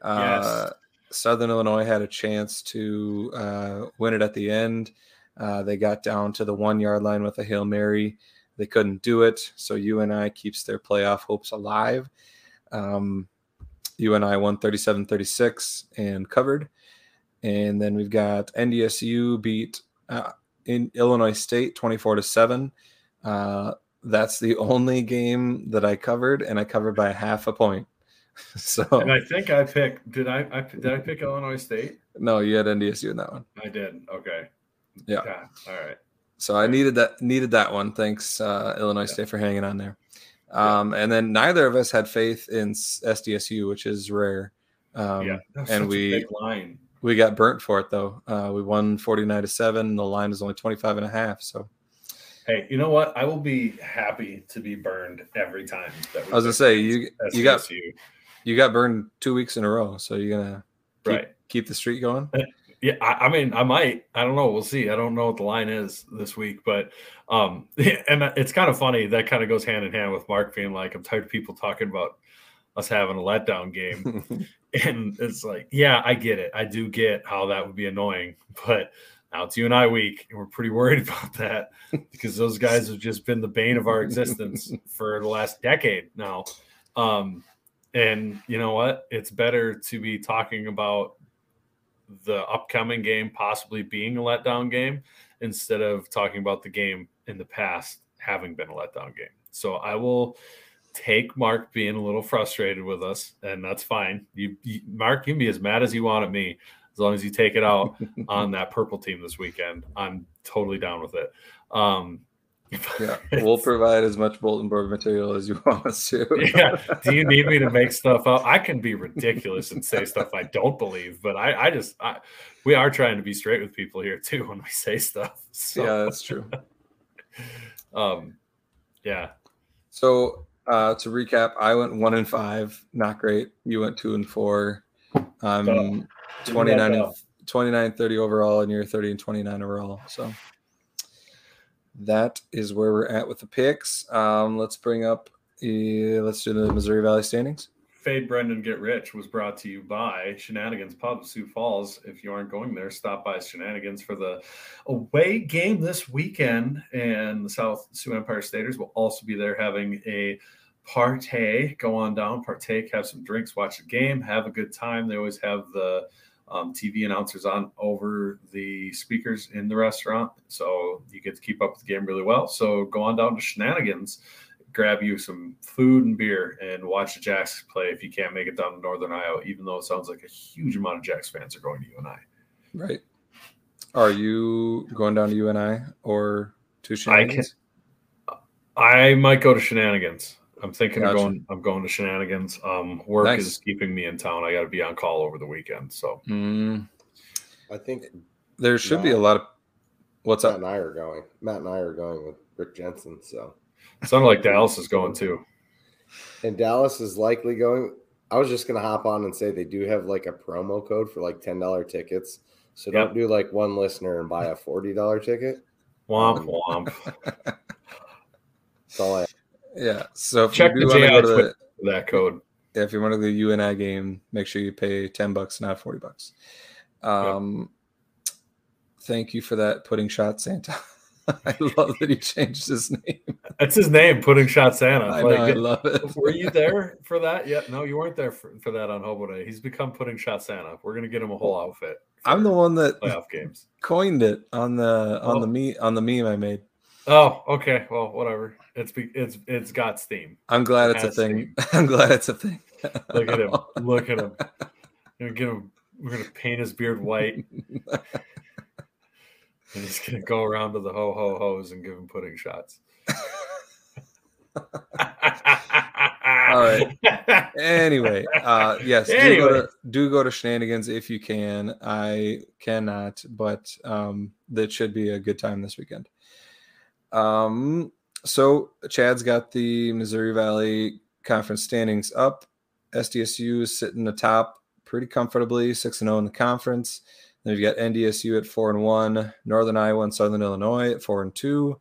C: Uh, Southern Illinois had a chance to uh, win it at the end. Uh, they got down to the one yard line with a Hail Mary. They couldn't do it. So UNI keeps their playoff hopes alive. Um, UNI won 37 36 and covered. And then we've got NDSU beat uh, in Illinois State 24 to 7. Uh, that's the only game that I covered, and I covered by half a point. So
B: And I think I picked. Did I, I did I pick Illinois State?
C: no, you had NDSU in that one.
B: I did. Okay.
C: Yeah.
B: God, All right.
C: So I needed that needed that one. Thanks, uh, Illinois State, for hanging on there. Um, And then neither of us had faith in SDSU, which is rare. Um,
B: yeah.
C: And we-. We got burnt for it though. Uh, we won 49 to 7. The line is only 25 and a half. So
B: Hey, you know what? I will be happy to be burned every time. That we
C: I was gonna say you you got you got burned two weeks in a row. So you're gonna keep,
B: right.
C: keep the streak going.
B: Yeah, I, I mean, I might. I don't know. We'll see. I don't know what the line is this week, but um, and it's kind of funny. That kind of goes hand in hand with Mark being like, "I'm tired of people talking about us having a letdown game," and it's like, yeah, I get it. I do get how that would be annoying, but now it's you and I week, and we're pretty worried about that because those guys have just been the bane of our existence for the last decade now. Um, and you know what? It's better to be talking about the upcoming game possibly being a letdown game instead of talking about the game in the past having been a letdown game. So I will take Mark being a little frustrated with us, and that's fine. You, you Mark, you can be as mad as you want at me as long as you take it out on that purple team this weekend. I'm totally down with it. Um,
C: yeah, we'll provide as much bulletin board material as you want us to.
B: yeah. Do you need me to make stuff up? I can be ridiculous and say stuff I don't believe, but I, I just, I, we are trying to be straight with people here too when we say stuff. So,
C: yeah, that's true.
B: um, yeah,
C: So uh, to recap, I went one and five, not great. You went two and four. Um,
B: Tough.
C: 29 and 29 30 overall, and you're 30 and 29 overall. So that is where we're at with the picks. Um, let's bring up, uh, let's do the Missouri Valley standings.
B: Fade Brendan Get Rich was brought to you by Shenanigans Pub, Sioux Falls. If you aren't going there, stop by Shenanigans for the away game this weekend. And the South Sioux Empire Staters will also be there having a partay. Go on down, partake, have some drinks, watch the game, have a good time. They always have the um, TV announcers on over the speakers in the restaurant. So you get to keep up with the game really well. So go on down to Shenanigans grab you some food and beer and watch the Jacks play if you can't make it down to Northern Iowa, even though it sounds like a huge amount of Jacks fans are going to UNI.
C: Right. Are you going down to UNI or to
B: I
C: Shenanigans?
B: I might go to Shenanigans. I'm thinking
C: Gotcha.
B: of going. I'm going to Shenanigans. Um, work
C: Nice.
B: is keeping me in town. I got to be on call over the weekend. So
C: Mm,
A: I think
C: there should be a lot of. What's
A: Matt
C: up?
A: Matt and I are going. Matt and I are going with Rick Jensen. So,
B: sounded like Dallas is going too.
A: and Dallas is likely going. I was just gonna hop on and say they do have like a promo code for like ten dollar tickets. So
B: Yep.
A: don't do like one listener and buy a forty dollar ticket.
B: Womp
A: Um,
B: womp.
A: That's all I.
C: Yeah. So if
B: Check
C: you
B: the
C: want to
B: JI
C: go to the,
B: for that code.
C: if you want to go to the UNI game, make sure you pay 10 bucks, not 40 bucks. Um, Thank you for that pudding shot, Santa. I love that he changed his name.
B: That's his name, Pudding Shot Santa.
C: I,
B: like,
C: know, I love it.
B: were you there for that? Yeah, no, you weren't there for, for that on Hobo Day. He's become Pudding Shot Santa. We're gonna get him a whole outfit.
C: I'm the one that
B: playoff games.
C: coined it on the on
B: Oh.
C: the me on the meme I made.
B: Oh, okay. Well, whatever. It's it's it's got steam.
C: I'm glad it's a thing. I'm glad it's a thing.
B: Look at him. Look at him. We're gonna him. We're gonna paint his beard white, and he's gonna go around to the ho ho hos and give him pudding shots.
C: All right. Anyway, uh, yes, do
B: Anyway.
C: go to do go to shenanigans if you can. I cannot, but um, that should be a good time this weekend. Um, so Chad's got the Missouri Valley Conference standings up. SDSU is sitting atop pretty comfortably, six and zero in the conference. Then you've got NDSU at four and one, Northern Iowa and Southern Illinois at four and two,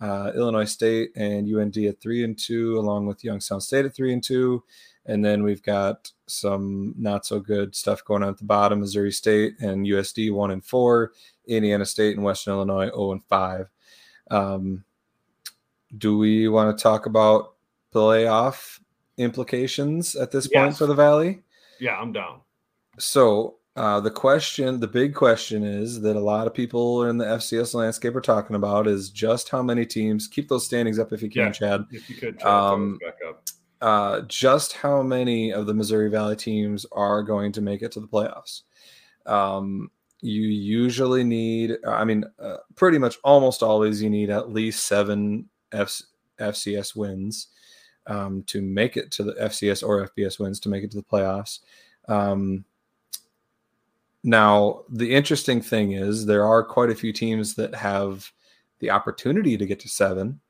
C: uh, Illinois State and UND at three and two, along with Youngstown State at three and two. And then we've got some not so good stuff going on at the bottom. Missouri State and USD one and four, Indiana State and Western Illinois 0 and five. Um, do we want to talk about playoff implications at this point for the Valley?
B: yeah, I'm down.
C: So uh, the question, the big question is that a lot of people in the FCS landscape are talking about is just how many teams keep those standings up if you can,
B: Yeah.
C: Chad.
B: If you could, try
C: Um,
B: to throw us back up.
C: Uh, just how many of the Missouri Valley teams are going to make it to the playoffs? Um, you usually need, I mean, uh, pretty much almost always you need at least seven F- FCS wins um, to make it to the FCS or FBS wins to make it to the playoffs. Um, now, the interesting thing is there are quite a few teams that have the opportunity to get to seven.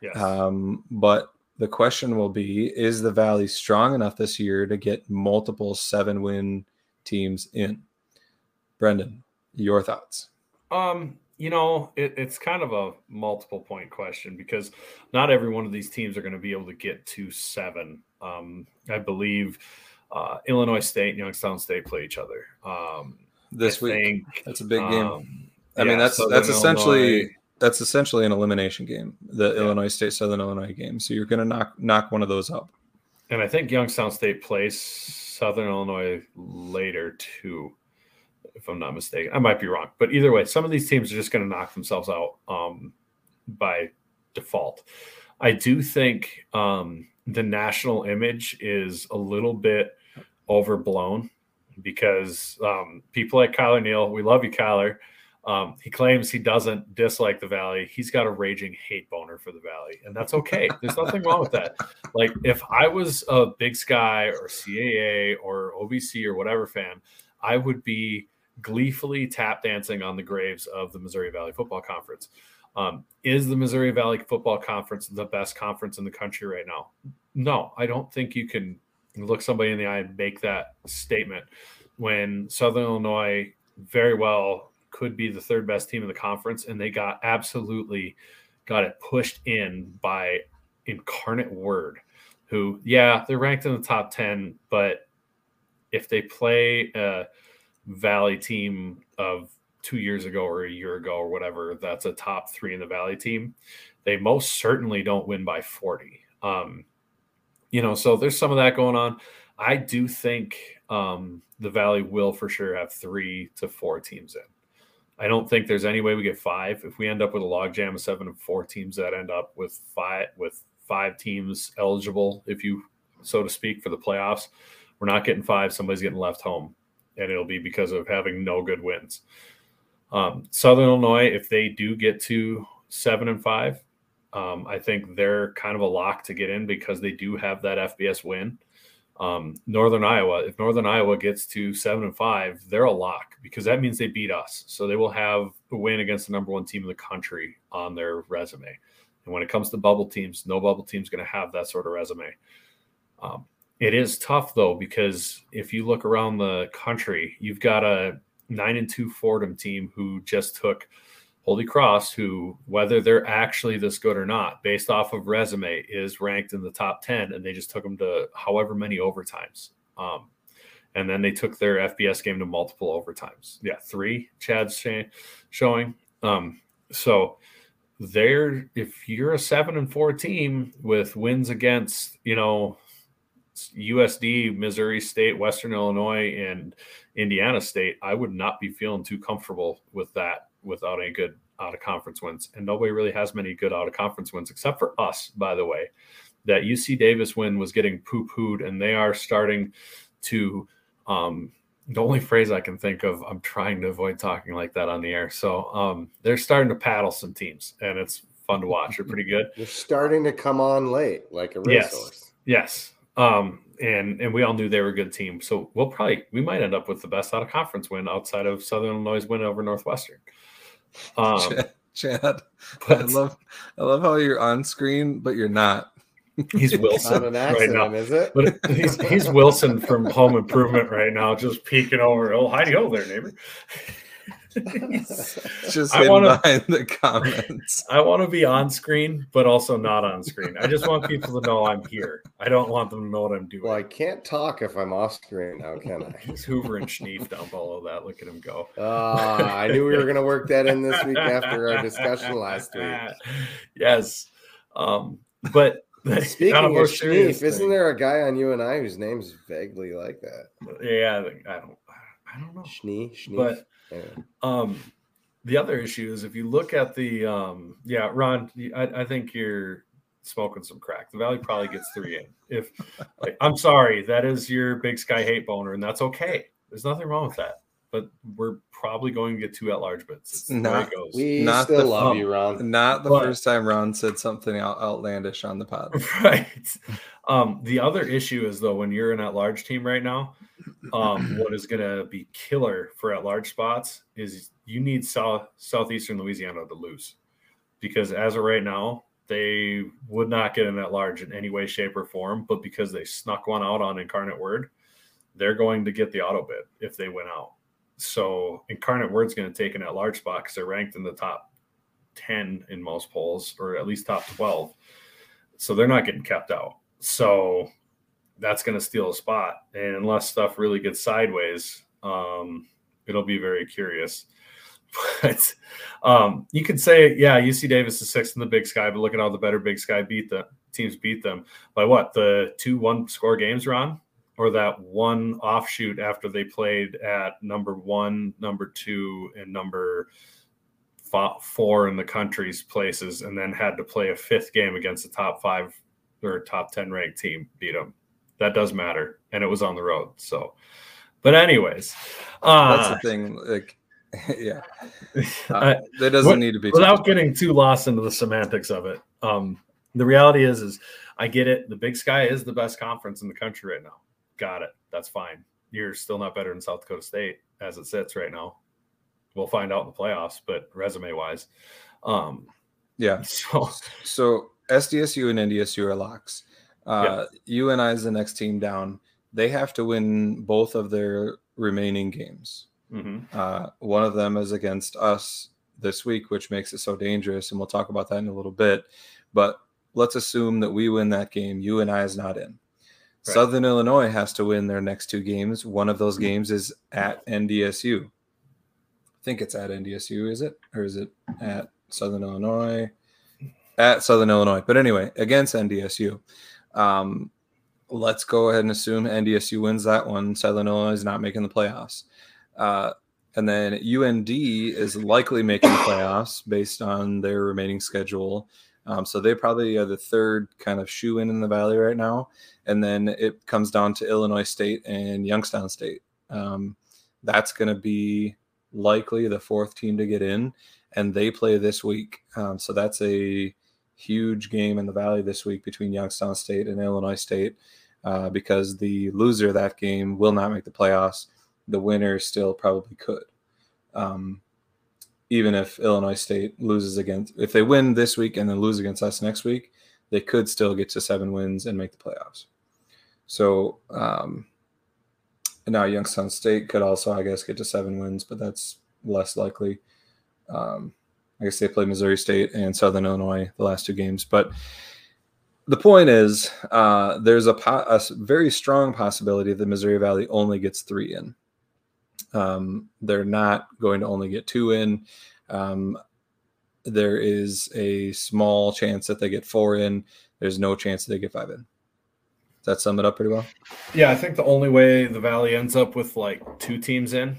B: Yes.
C: Um, but the question will be is the Valley strong enough this year to get multiple seven win teams in? Brendan, your thoughts?
B: Um, you know, it, it's kind of a multiple point question because not every one of these teams are going to be able to get to seven. Um, I believe uh, Illinois State and Youngstown State play each other. Um,
C: This
B: I
C: week.
B: think,
C: That's a big game.
B: um,
C: I mean, that's
B: Southern
C: that's essentially
B: Illinois-
C: that's essentially an elimination game, the
B: Yeah.
C: Illinois State Southern Illinois game. So you're going to knock knock one of those up.
B: and I think Youngstown State plays Southern Illinois later too, if I'm not mistaken. I might be wrong, but either way, some of these teams are just going to knock themselves out um, by default. I do think um, the national image is a little bit overblown because um, people like Kyler Neal, we love you, Kyler. Um, he claims he doesn't dislike the Valley. He's got a raging hate boner for the Valley, and that's okay. There's nothing wrong with that. Like if I was a Big Sky or CAA or OVC or whatever fan, I would be gleefully tap dancing on the graves of the Missouri Valley Football Conference. Um, is the Missouri Valley Football Conference the best conference in the country right now? No, I don't think you can look somebody in the eye and make that statement when Southern Illinois very well could be the third best team in the conference, and they got absolutely got it pushed in by Incarnate Word, who, yeah, they're ranked in the top 10, but if they play a Valley team of two years ago or a year ago or whatever, that's a top three in the Valley team, they most certainly don't win by 40. Um, you know, so there's some of that going on. I do think um, the Valley will for sure have three to four teams in. I don't think there's any way we get five. If we end up with a logjam of seven and four teams that end up with five with five teams eligible, if you so to speak, for the playoffs, we're not getting five. Somebody's getting left home, and it'll be because of having no good wins. Um, Southern Illinois, if they do get to seven and five, um, I think they're kind of a lock to get in because they do have that FBS win. Um, Northern Iowa, if Northern Iowa gets to seven and five, they're a lock because that means they beat us. So they will have a win against the number one team in the country on their resume. And when it comes to bubble teams, no bubble team's going to have that sort of resume. Um, it is tough though because if you look around the country, you've got a nine and two Fordham team who just took Holy Cross, who whether they're actually this good or not, based off of resume, is ranked in the top ten, and they just took them to however many overtimes. Um, and then they took their FBS game to multiple overtimes. Yeah, three. Chad's sh- showing. Um, so they're if you're a seven and four team with wins against you know USD, Missouri State, Western Illinois, and Indiana State, I would not be feeling too comfortable with that without any good out of conference wins. And nobody really has many good out of conference wins except for us, by the way. That UC Davis win was getting poo pooed, and they are starting to um, the only phrase I can think of, I'm trying to avoid talking like that on the air. So um, they're starting to paddle some teams, and it's fun to watch. They're pretty good.
A: They're starting to come on late, like a racehorse.
B: Yes, yes. Um, and and we all knew they were a good team. So we'll probably we might end up with the best out of conference win outside of Southern Illinois' win over Northwestern.
C: Um, Chad, Chad but, I love I love how you're on screen, but you're not.
B: He's Wilson
A: an accident,
B: right now.
A: is it?
B: But he's he's Wilson from Home Improvement right now, just peeking over. Oh, hidey ho there, neighbor.
C: just I wanna, behind the comments.
B: I want to be on screen, but also not on screen. I just want people to know I'm here. I don't want them to know what I'm doing.
A: Well, I can't talk if I'm off screen now, can I?
B: He's Hoover and Schneef down below that. Look at him go.
A: Uh, I knew we were going to work that in this week after our discussion last week.
B: Yes. Um, but
A: Speaking of Schneef, isn't there a guy on UNI whose name's vaguely like that?
B: Yeah, I don't, I don't know.
A: Schnee, Schnee.
B: But yeah. um, the other issue is if you look at the, um, yeah, Ron, I, I think you're smoking some crack. The Valley probably gets three in. If like, I'm sorry, that is your Big Sky hate boner, and that's okay. There's nothing wrong with that but we're probably going to get two at large bids. It's
A: not, We not still the, love you, Ron.
C: Not the but, first time Ron said something out, outlandish on the pod.
B: Right. Um, the other issue is though, when you're an at large team right now, um, what is going to be killer for at large spots is you need South southeastern Louisiana to lose, because as of right now, they would not get an at large in any way, shape, or form. But because they snuck one out on Incarnate Word, they're going to get the auto bid if they win out. So Incarnate Word's going to take an at large spot because they're ranked in the top 10 in most polls, or at least top 12. So they're not getting kept out. So that's going to steal a spot. And unless stuff really gets sideways, um, it'll be very curious. But um, you could say, yeah, UC Davis is sixth in the Big Sky, but look at how the better Big Sky beat the teams beat them by what the two one score games, Ron or that one offshoot after they played at number one, number two, and number four in the country's places, and then had to play a fifth game against the top five or top 10 ranked team, beat them. That does matter. And it was on the road. So, but, anyways,
C: uh, that's the thing. Like, yeah, uh, that doesn't what, need to be
B: without getting too lost into the semantics of it. Um, the reality is, is I get it. The Big Sky is the best conference in the country right now got it. That's fine. You're still not better than South Dakota State as it sits right now. We'll find out in the playoffs, but resume wise, um,
C: yeah. So, so SDSU and NDSU are locks. Uh, yeah. UNI is the next team down. They have to win both of their remaining games. Mm-hmm. Uh, one of them is against us this week, which makes it so dangerous, and we'll talk about that in a little bit. But let's assume that we win that game. UNI is not in. Right. Southern Illinois has to win their next two games. One of those mm-hmm. games is at NDSU. I think it's at NDSU, is it? Or is it at Southern Illinois? At Southern Illinois. But anyway, against NDSU. Um, let's go ahead and assume NDSU wins that one. Southern Illinois is not making the playoffs. Uh, and then UND is likely making the playoffs based on their remaining schedule. Um, so they probably are the third kind of shoe in in the valley right now. And then it comes down to Illinois State and Youngstown State. Um, that's going to be likely the fourth team to get in, and they play this week. Um, so that's a huge game in the valley this week between Youngstown State and Illinois State. Uh, because the loser of that game will not make the playoffs. The winner still probably could. Um, even if Illinois State loses against, if they win this week and then lose against us next week, they could still get to seven wins and make the playoffs. So um, now Youngstown State could also, I guess, get to seven wins, but that's less likely. Um, I guess they play Missouri State and Southern Illinois the last two games, but the point is, uh, there's a, po- a, very strong possibility that Missouri Valley only gets three in. Um, they're not going to only get two in. Um, there is a small chance that they get four in. There's no chance that they get five in. Does that sum it up pretty well?
B: Yeah, I think the only way the Valley ends up with like two teams in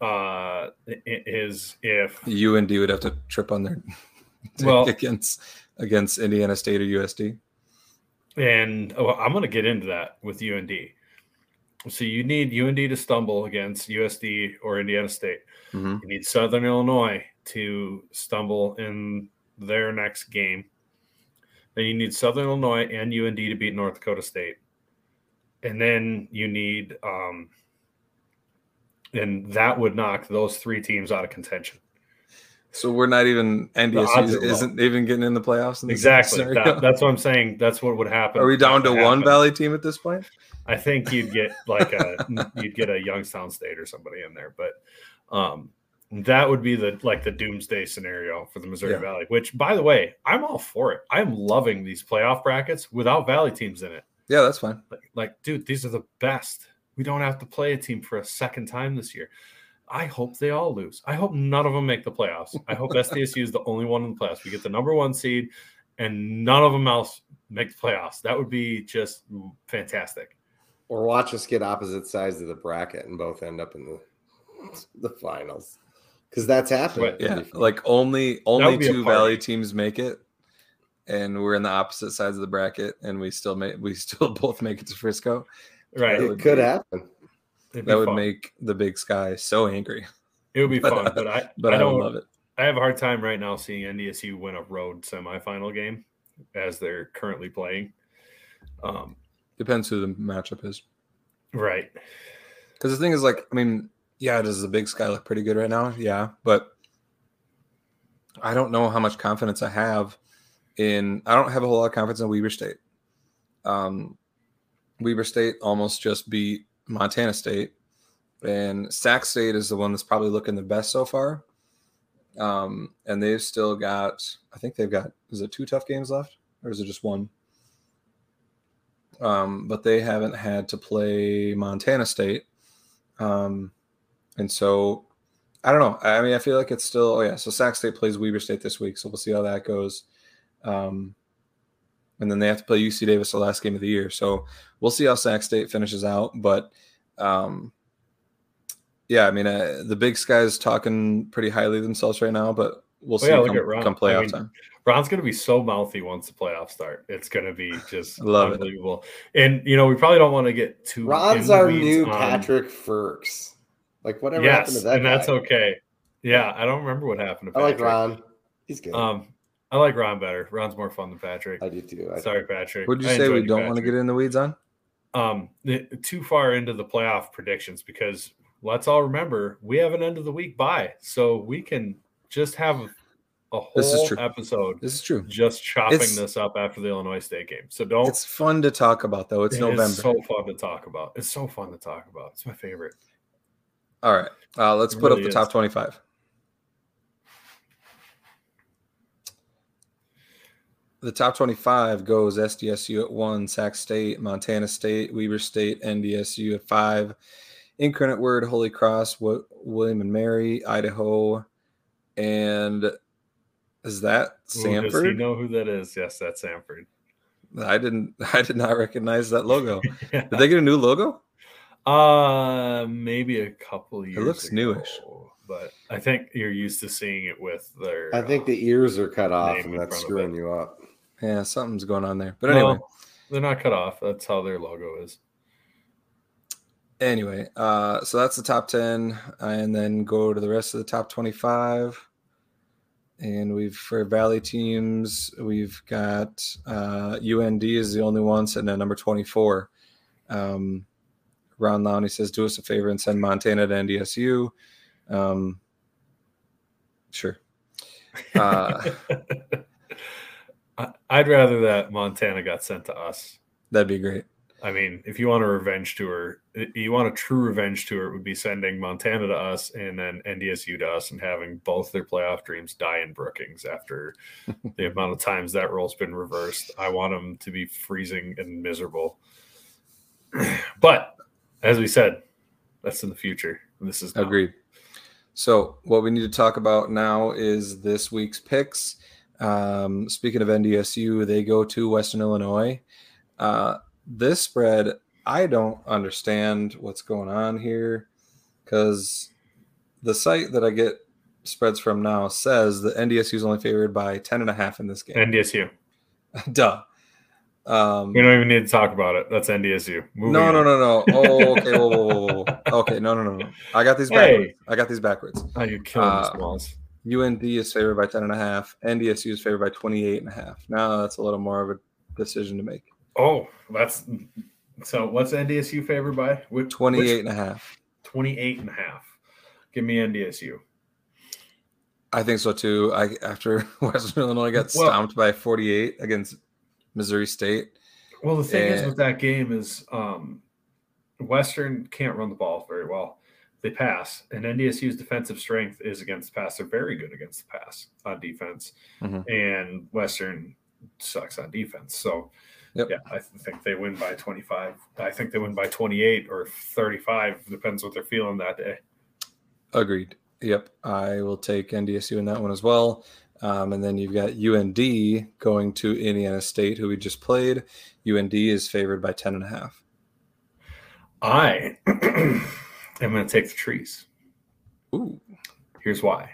B: uh, is if
C: UND would have to trip on their
B: well
C: against against Indiana State or USD.
B: And oh, I'm going to get into that with UND. So you need UND to stumble against USD or Indiana State.
C: Mm-hmm.
B: You need Southern Illinois to stumble in their next game. Then you need Southern Illinois and UND to beat North Dakota State. And then you need, um, and that would knock those three teams out of contention.
C: So we're not even NDSU isn't even getting in the playoffs. In
B: Exactly. That, that's what I'm saying. That's what would happen.
C: Are we down to one. Valley team at this point?
B: I think you'd get like a you'd get a Youngstown State or somebody in there, but um, that would be the like the doomsday scenario for the Missouri
C: Yeah.
B: Valley. Which, by the way, I'm all for it. I'm loving these playoff brackets without Valley teams in it.
C: Yeah, that's fine.
B: Like, like, dude, these are the best. We don't have to play a team for a second time this year. I hope they all lose. I hope none of them make the playoffs. I hope SDSU is the only one in the playoffs. We get the number one seed, and none of them else make the playoffs. That would be just fantastic.
A: Or watch us get opposite sides of the bracket and both end up in the the finals. Because that's happened.
B: Right,
C: Yeah, like only only
B: would be a
C: two. Valley teams make it, and we're in the opposite sides of the bracket, and we still make we still both make it to Frisco.
B: Right.
C: That
A: it could
C: be-
A: happen.
B: It'd
C: That would
B: fun.
C: make the Big Sky so angry,
B: it would be fun, but I
C: but
B: I
C: I,
B: don't
C: love it.
B: I have a hard time right now seeing NDSU win a road semifinal game as they're currently playing. Um,
C: Depends who the matchup is.
B: right.
C: Because the thing is, like, I mean, yeah, does the Big Sky look pretty good right now? Yeah, but I don't know how much confidence I have in. I don't have a whole lot of confidence in Weber State. Um, Weber State almost just beat Montana State, and Sac State is the one that's probably looking the best so far. Um, and they've still got, I think they've got, is it two tough games left, or is it just one? Um, but they haven't had to play Montana State. Um, and so I don't know. I mean, I feel like it's still, oh, yeah. So Sac State plays Weber State this week. So we'll see how that goes. Um, and then they have to play UC Davis the last game of the year. So we'll see how Sac State finishes out. But um, yeah, I mean, uh, the Big Sky is talking pretty highly themselves right now, but we'll
B: Oh,
C: see
B: yeah, look
C: come,
B: at Ron.
C: come
B: I
C: playoff
B: mean,
C: time.
B: Ron's going to be so mouthy once the playoffs start. It's going to be just
C: I love it.
B: unbelievable. And you know, we probably don't want to get too.
A: Ron's our new
B: on-
A: Patrick Ferks. Like whatever happened to
B: Yes,
A: that
B: and that's okay. Yeah, I don't remember what happened to Patrick.
A: I like Ron. He's good.
B: Um, I like Ron better. Ron's more fun than Patrick.
A: I do too. I,
B: Sorry, Patrick.
C: Would you
B: I
C: say we don't want to get in the weeds on?
B: um the- too far into the playoff predictions because let's all remember we have an end of the week bye, so we can just have a whole
C: This is true.
B: episode
C: This is true.
B: just chopping
C: It's-
B: this up after the Illinois State game. So don't.
C: It's fun to talk about, though. It's
B: it is
C: November.
B: so fun to talk about. It's so fun to talk about. It's my favorite.
C: All right. Uh, let's
B: It
C: put
B: really
C: up the top
B: is.
C: 25. The top 25 goes SDSU at one, Sac State, Montana State, Weber State, NDSU at five, Incarnate Word, Holy Cross, Wi- William and Mary, Idaho, and is that
B: Ooh, Does he know who that is? Yes, that's Samford.
C: I didn't. I did not recognize that logo.
B: Yeah.
C: Did they get a new logo?
B: Uh, maybe a couple years.
C: It looks
B: ago,
C: newish.
B: but I think you're used to seeing it with their.
A: I think
B: uh,
A: the ears are cut off,
B: name
A: and
B: in
A: that's
B: front of
A: screwing you up.
C: Yeah, something's going on there. But anyway,
B: they're not cut off. That's how their logo is.
C: anyway, uh, so that's the top 10, and then go to the rest of the top 25. And we've for Valley teams, we've got uh, UND is the only one sitting at number 24. Um, Ron Lowney says, "Do us a favor and send Montana to NDSU." Um, sure. Uh,
B: I'd rather that Montana got sent to us.
C: that'd be great.
B: I mean, if you want a revenge tour, you want a true revenge tour, it would be sending Montana to us and then NDSU to us and having both their playoff dreams die in Brookings after the amount of times that role's been reversed. I want them to be freezing and miserable. but as we said, that's in the future. This is now.
C: Agreed. So, what we need to talk about now is this week's picks. Um, speaking of NDSU, they go to Western Illinois. Uh, this spread, I don't understand what's going on here because the site that I get spreads from now says that NDSU is only favored by 10 and a half in this game.
B: NDSU.
C: Duh. Um,
B: We don't even need to talk about it. That's NDSU. Moving
C: no, no,
B: on.
C: no, no. Oh, okay. Whoa, whoa, whoa. Okay, no, no, no, no. I got these
B: Hey.
C: backwards. I got these backwards.
B: Oh, you're killing
C: Uh,
B: the smalls.
C: UND is favored by 10 and a half. NDSU is favored by 28 and a half. Now that's a little more of a decision to make.
B: Oh, that's so. What's NDSU favored by? Which,
C: 28 and a half.
B: 28 and a half. Give me NDSU.
C: I think so too. I after Western Illinois got
B: Well-
C: stomped by 48 against Missouri State.
B: Well, the thing is with that game is um, Western can't run the ball very well. They pass, and NDSU's defensive strength is against the pass. They're very good against the pass on defense,
C: Mhm.
B: and Western sucks on defense. So,
C: Yep.
B: yeah, I th- think they win by 25. I think they win by 28 or 35. Depends what they're feeling that day.
C: Agreed. Yep. I will take NDSU in that one as well. Um, and then you've got UND going to Indiana State, who we just played. UND is favored by 10 and a half.
B: I am going to take the trees.
C: Ooh.
B: Here's why.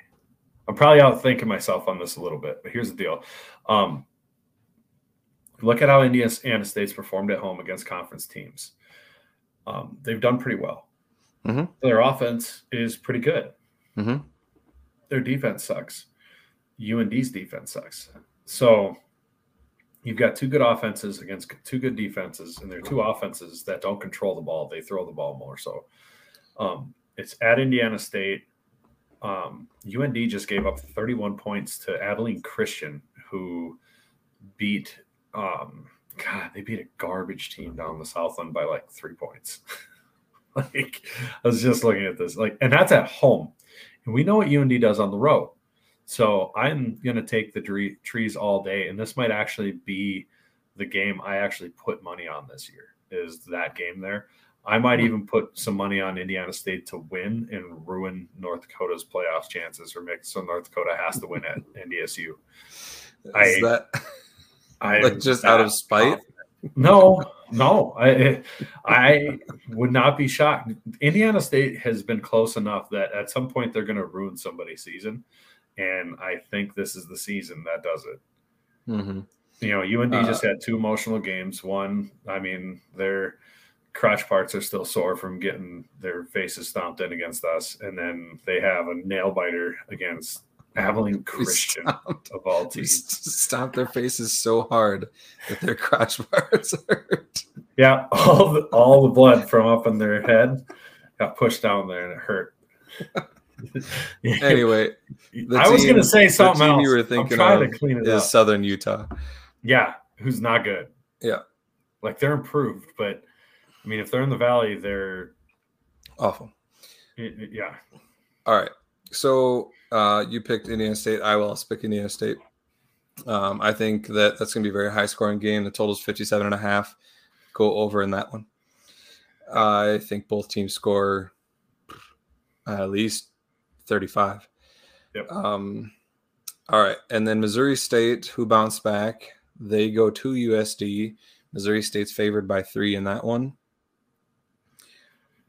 B: I'm probably out thinking myself on this a little bit, but here's the deal. Um, look at how Indiana State's performed at home against conference teams. Um, they've done pretty well.
C: Mhm.
B: Their offense is pretty good.
C: Mhm.
B: Their defense sucks. UND's defense sucks. So you've got two good offenses against two good defenses, and they're two offenses that don't control the ball. They throw the ball more. So um, it's at Indiana State. Um, UND just gave up 31 points to Abilene Christian, who beat, um, God, they beat a garbage team down the Southland by like three points. like, I was just looking at this, like, and that's at home. And we know what UND does on the road. So I'm going to take the dre- trees all day. And this might actually be the game I actually put money on this year, is that game there. I might even put some money on Indiana State to win and ruin North Dakota's playoff chances, or make so North Dakota has to win at NDSU.
C: Is
B: I-
C: that
B: I
C: like just out of spite?
B: No, no. I I would not be shocked. Indiana State has been close enough that at some point they're going to ruin somebody's season, and I think this is the season that does it.
C: Mhm.
B: You know, UND
C: Uh,
B: just had two emotional games. One, I mean, their crotch parts are still sore from getting their faces stomped in against us, and then they have a nail biter against Abilene Christian
C: stomped.
B: of all teams.
C: s- stomped their faces so hard that their crotch parts hurt.
B: Yeah, all the all the blood from up in their head got pushed down there, and it hurt.
C: Anyway,
B: I was going to say something else.
C: you were
B: I'm
C: thinking
B: trying
C: of
B: to clean it
C: is
B: up.
C: Southern Utah.
B: Yeah, who's not good?
C: Yeah.
B: like they're improved, but I mean, if they're in the valley, they're
C: Awful.
B: it- it- yeah.
C: All right. So uh, you picked Indiana State. I will also pick Indiana State. Um, I think that that's going to be a very high scoring game. The total is 57 and a half. Go over in that one. I think both teams score at least 35.
B: Yep.
C: Um, all right. And then Missouri State, who bounced back, they go to USD. Missouri State's favored by three in that one.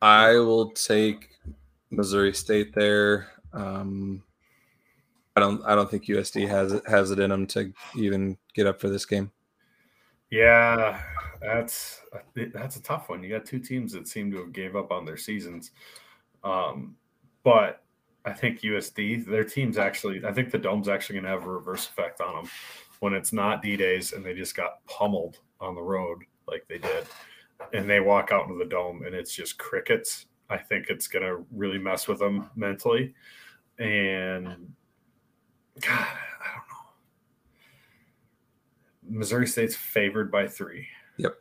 C: I will take Missouri State there. Um, I don't. I don't think USD has it has it in them to even get up for this game.
B: Yeah, that's that's a tough one. You got two teams that seem to have gave up on their seasons, um, but I think USD, their team's actually. I think the dome's actually going to have a reverse effect on them when it's not D days and they just got pummeled on the road like they did, and they walk out into the dome and it's just crickets. I think it's going to really mess with them mentally, and God, I don't know. Missouri State's favored by three.
C: Yep.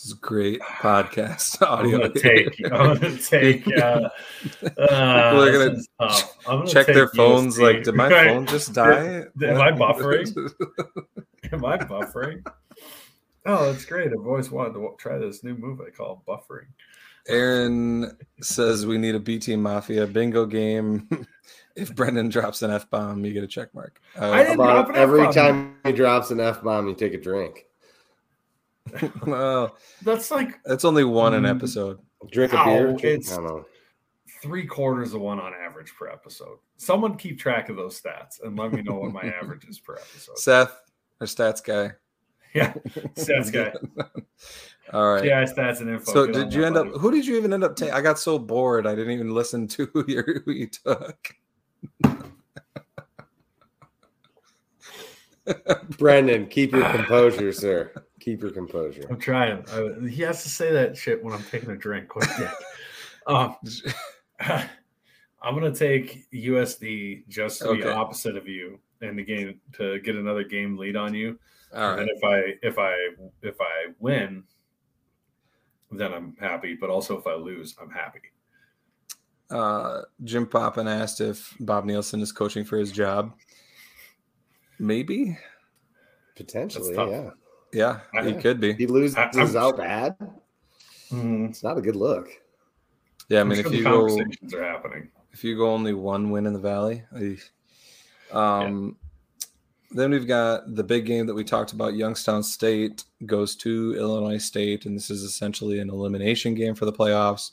C: This is great podcast
B: I'm
C: audio.
B: gonna take. I'm gonna take. Uh,
C: People
B: uh,
C: are gonna
B: this is tough. I'm gonna
C: Check their phones.
B: USD.
C: Like, did my
B: Right.
C: phone just die?
B: Am I buffering? Am I buffering? Oh, that's great. I've always wanted to try this new move I call buffering.
C: Aaron says we need a B team mafia bingo game. if Brendan drops an F bomb, you get a check mark. Uh,
B: I didn't drop an
A: every
B: F-bomb.
A: time he drops an F bomb, you take a drink.
C: well,
B: That's like
C: that's only one an
B: Mm.
C: episode.
A: Drink a
B: Ow,
A: beer. Drink-
B: it's-
A: I don't know.
B: three quarters of one on average per episode. Someone keep track of those stats and let me know what my average is per episode.
C: Seth, our stats guy.
B: Yeah, stats guy.
C: All right.
B: Yeah, stats and info.
C: So
B: Get on
C: did you
B: that,
C: end up? Who did you even end up taking? I got so bored, I didn't even listen to who you, who you took.
A: Brendan, keep your composure, sir. Keep your composure.
B: I'm trying. I, he has to say that shit when I'm taking a drink. What dick. Um, I'm gonna take USD just to be opposite of you and the game to get another game lead on you.
C: All
B: And if I if I if I win, then I'm happy. But also if I lose, I'm happy.
C: Uh, Jim Poppin asked if Bob Nielson is coaching for his job. Maybe.
A: Potentially,
B: tough.
A: Yeah.
C: Yeah, he could be.
A: He loses
B: I- I'm-
A: out bad. It's not a good look.
C: Yeah, I
B: I'm
C: mean,
B: sure
C: if
B: the
C: you go
B: are happening.
C: if you go only one win in the valley, eesh. um, then we've got the big game that we talked about. Youngstown State goes to Illinois State, and this is essentially an elimination game for the playoffs.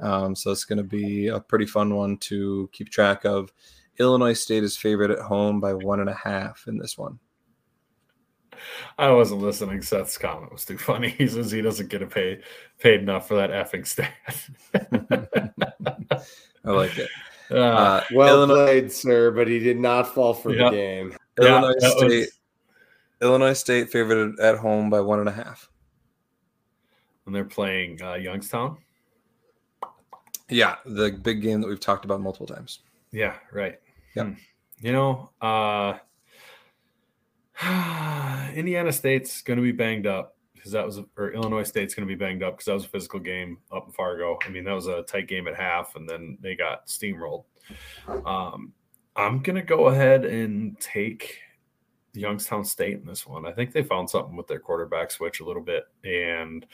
C: Um, so it's going to be a pretty fun one to keep track of. Illinois State is favored at home by one and a half in this one.
B: I wasn't listening. Seth's comment was too funny. He says he doesn't get a pay paid enough for that effing stat.
C: I like it.
B: Uh,
C: Uh,
A: Well
C: Illinois,
A: played, sir, but he did not fall for
B: Yeah.
A: the game.
B: yeah,
C: Illinois
B: was-
C: State. Illinois State favored at home by one and a half.
B: and they're playing uh, Youngstown.
C: Yeah, the big game that we've talked about multiple times.
B: Yeah, right.
C: Yep.
B: Hmm. You know, uh, Indiana State's going to be banged up because that was, or Illinois State's going to be banged up because that was a physical game up in Fargo. I mean, that was a tight game at half, and then they got steamrolled. Um, I'm going to go ahead and take Youngstown State in this one. I think they found something with their quarterback switch a little bit, and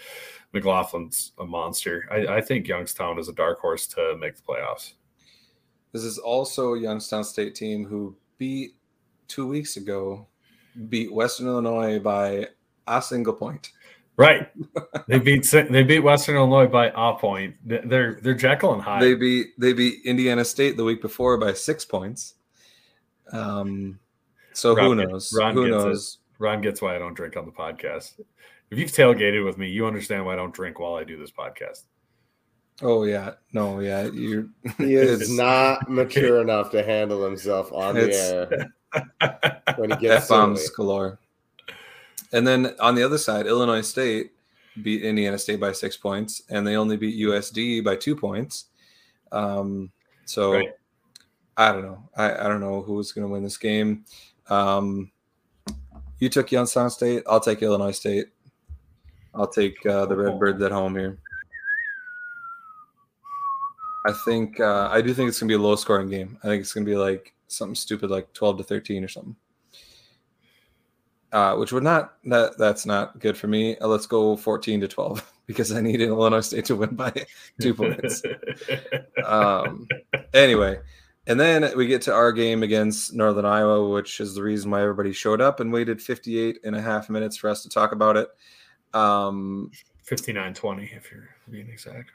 B: McLaughlin's a monster. I, I think Youngstown is a dark horse to make the playoffs.
C: This is also a Youngstown State team who beat two weeks ago, beat Western Illinois by a single point.
B: Right. they beat they beat Western Illinois by a point. They're they're Jekyll and Hyde.
C: They beat they beat Indiana State the week before by six points. Um, so who
B: Ron get-
C: knows?
B: Ron
C: who
B: gets it.
C: knows?
B: Ron gets why I don't drink on the podcast. If you've tailgated with me, you understand why I don't drink while I do this podcast.
C: Oh yeah, no, yeah, you.
A: He is not mature enough to handle himself on the air when he gets
C: F bombs galore. And then on the other side, Illinois State beat Indiana State by six points, and they only beat USD by two points. Um, so
B: Right.
C: I don't know. I, I don't know who's going to win this game. Um, you took Youngstown State. I'll take Illinois State. I'll take uh, the Redbirds at home here. I think uh, I do think it's going to be a low scoring game. I think it's going to be like something stupid like 12 to 13 or something. Uh, which would not that that's not good for me. Uh, let's go 14 to 12 because I need Illinois State to win by two points. Um, anyway, and then we get to our game against Northern Iowa, which is the reason why everybody showed up and waited 58 and a half minutes for us to talk about it. Um,
B: 59-20 if you're being exact.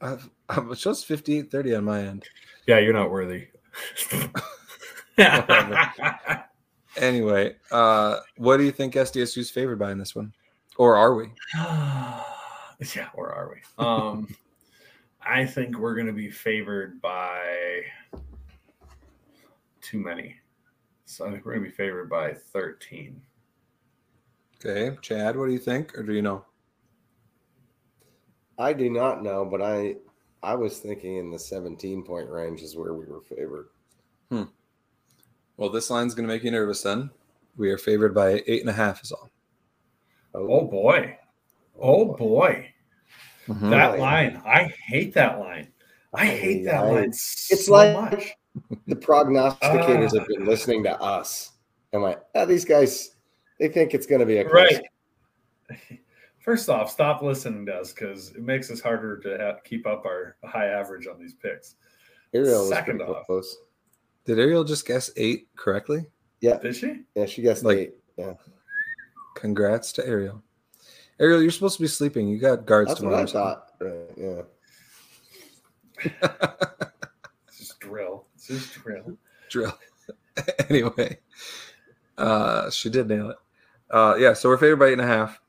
C: I've, I'm just 58 30 on my end.
B: Yeah, you're not worthy.
C: Anyway, uh, what do you think SDSU is favored by in this one? Or are we?
B: yeah, where are we? Um, I think we're going to be favored by too many. So I think we're going to be favored by 13.
C: Okay, Chad, what do you think? Or do you know?
A: I do not know, but I I was thinking in the 17 point range is where we were favored. Hmm.
C: Well, this line's going to make you nervous then. We are favored by eight and a half, is all.
B: Oh boy. Oh boy.
C: Mhm.
B: That line. I hate that line. I hate that
A: I-
B: line.
A: It's
B: so
A: like
B: much.
A: the prognosticators
B: Ah.
A: have been listening to us. I'm like, ah, these guys, they think it's going to be a close
B: Right.
A: game."
B: First off, stop listening to us because it makes us harder to have, keep up our high average on these picks.
A: Ariel was
B: Second
A: pretty
B: off.
A: close.
C: Did Ariel just guess eight correctly?
A: Yeah,
B: Did she?
A: yeah, she guessed
C: Like-
A: eight. Yeah,
C: Congrats to Ariel. Ariel, you're supposed to be sleeping. You got guards
A: that's what
C: tomorrow.
A: I thought. Right, yeah.
B: It's just drill. It's just drill.
C: Drill. anyway, uh, she did nail it. Uh, yeah, so we're favored by eight and a half.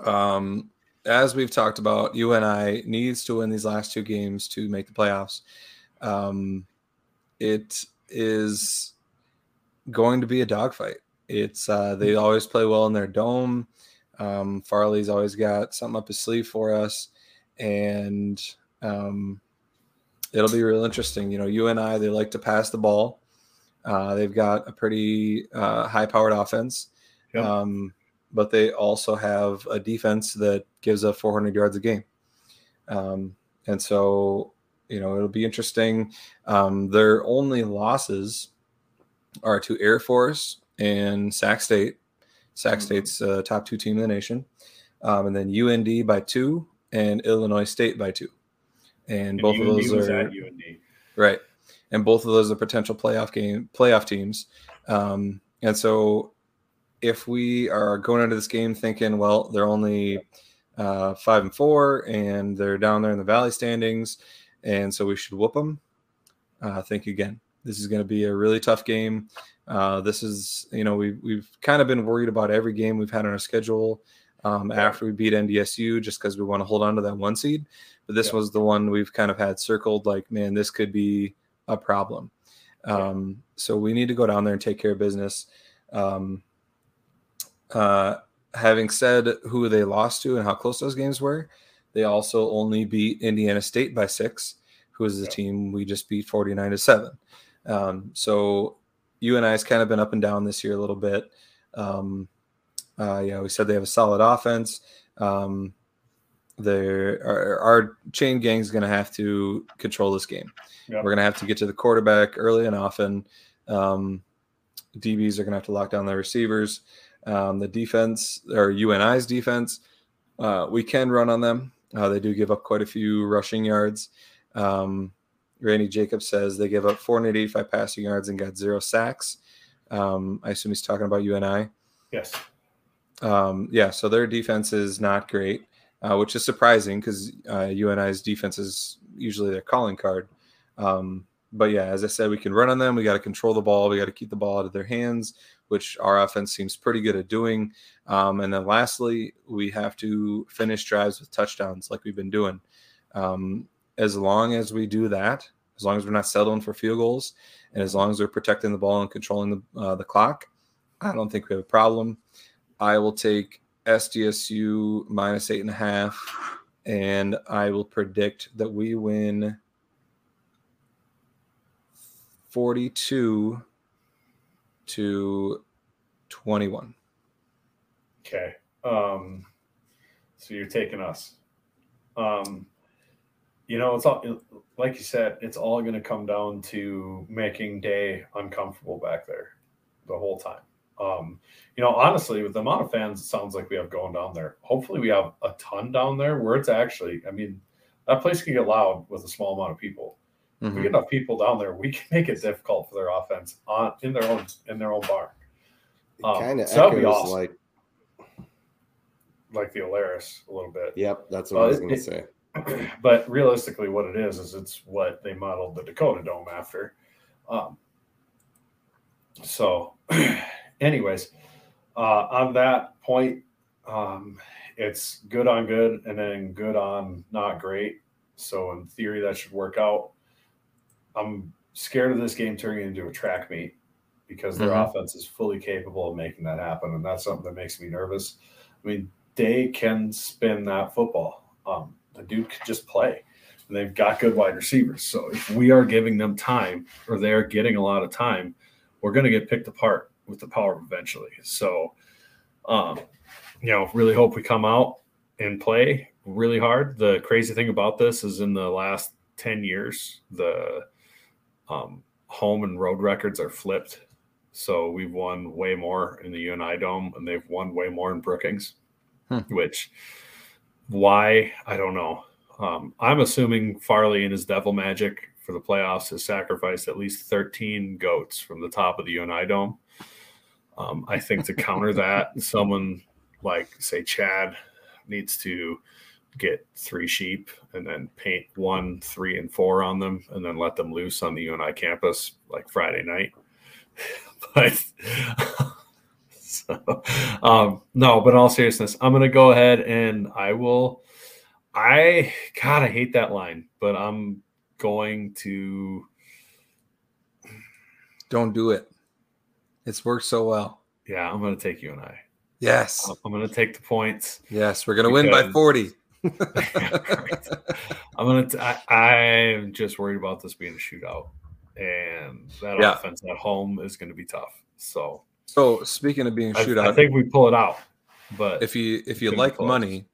C: Um, as we've talked about, UNI needs to win these last two games to make the playoffs. Um, it is going to be a dogfight. It's uh, they always play well in their dome. Um, Farley's always got something up his sleeve for us, and um, it'll be real interesting. You know, UNI they like to pass the ball. Uh, they've got a pretty uh, high-powered offense,
B: Yep.
C: um, but they also have a defense that gives up 400 yards a game. Um, and so, you know, it'll be interesting. Um, their only losses are to Air Force and Sac State. Sac
B: Mhm.
C: State's uh, top two team in the nation, um, and then UND by two and Illinois State by two. And,
B: And
C: both of those are
B: UND.
C: Right. And both of those are potential playoff game playoff teams. Um, and so if we are going into this game thinking, well, they're only uh, five and four and they're down there in the valley standings, and so we should whoop them, uh, think again. This is going to be a really tough game. Uh, this is, you know, we've, we've kind of been worried about every game we've had on our schedule um,
B: Yeah.
C: after we beat NDSU just because we want to hold on to that one seed. But this
B: Yeah.
C: was the one we've kind of had circled like, man, this could be a problem.
B: Yeah.
C: Um, so we need to go down there and take care of business. Um, uh, having said who they lost to and how close those games were, they also only beat Indiana State by six, who is the team we just beat 49 to seven. Um, so I has kind of been up and down this year a little bit. Um, uh, yeah, we said they have a solid offense. Um, our, our chain gang is going to have to control this game.
B: Yep.
C: We're going to have to get to the quarterback early and often. Um, DBs are going to have to lock down their receivers. Um, the defense or UNI's defense, uh, we can run on them. Uh, they do give up quite a few rushing yards. Um, Randy Jacobs says they give up 485 passing yards and got zero sacks. Um, I assume he's talking about UNI.
B: Yes.
C: Um, yeah, so their defense is not great, uh, which is surprising because uh, UNI's defense is usually their calling card. Um, but yeah, as I said, we can run on them. We got to control the ball. We got to keep the ball out of their hands, which our offense seems pretty good at doing. Um, and then lastly, we have to finish drives with touchdowns like we've been doing. Um, as long as we do that, as long as we're not settling for field goals, and as long as we're protecting the ball and controlling the uh, the clock, I don't think we have a problem. I will take SDSU minus eight and a half, and I will predict that we win 42 to 21.
B: Okay. Um, so you're taking us. Um, you know, it's all like you said. It's all going to come down to making Day uncomfortable back there the whole time. Um, you know, honestly, with the amount of fans it sounds like we have going down there, hopefully we have a ton down there where it's actually. I mean, that place can get loud with a small amount of people. If we get enough people down there, we can make it difficult for their offense on in their own in their own barn, Um,
A: kind of
B: so that'd be
A: echoes
B: awesome.
A: like,
B: like the Alerus a little bit.
A: yep, that's what
B: Well,
A: I was going to say.
B: but realistically, what it is is it's what they modeled the Dakota Dome after. Um, so, anyways, uh, on that point, um, it's good on good and then good on not great. So, in theory, that should work out. I'm scared of this game turning into a track meet because their
C: Mhm.
B: offense is fully capable of making that happen, and that's something that makes me nervous. I mean, they can spin that football. Um, the dude could just play. And they've got good wide receivers. So if we are giving them time or they're getting a lot of time, we're going to get picked apart with the power eventually. So, um, you know, really hope we come out and play really hard. The crazy thing about this is in the last 10 years, the um, home and road records are flipped. So we've won way more in the UNI Dome and they've won way more in Brookings.
C: Hmm.
B: which why I don't know. Um, I'm assuming Farley and his devil magic for the playoffs has sacrificed at least 13 goats from the top of the UNI dome. Um, I think to counter that, someone like say Chad needs to get three sheep and then paint one, three, and four on them, and then let them loose on the UNI campus like Friday night. but so, um, no, but in all seriousness, I'm gonna go ahead and I will. I God, I hate that line, but I'm going to.
C: Don't do it. It's worked so well.
B: Yeah, I'm gonna take UNI.
C: Yes.
B: I'm gonna take the points.
C: Yes, we're gonna win by 40.
B: I'm gonna. T- I, I'm just worried about this being a shootout, and that
C: Yeah.
B: offense at home is going to be tough. So
C: so speaking of being
B: I,
C: shootout,
B: I think we pull it out. But
C: if you if you like money,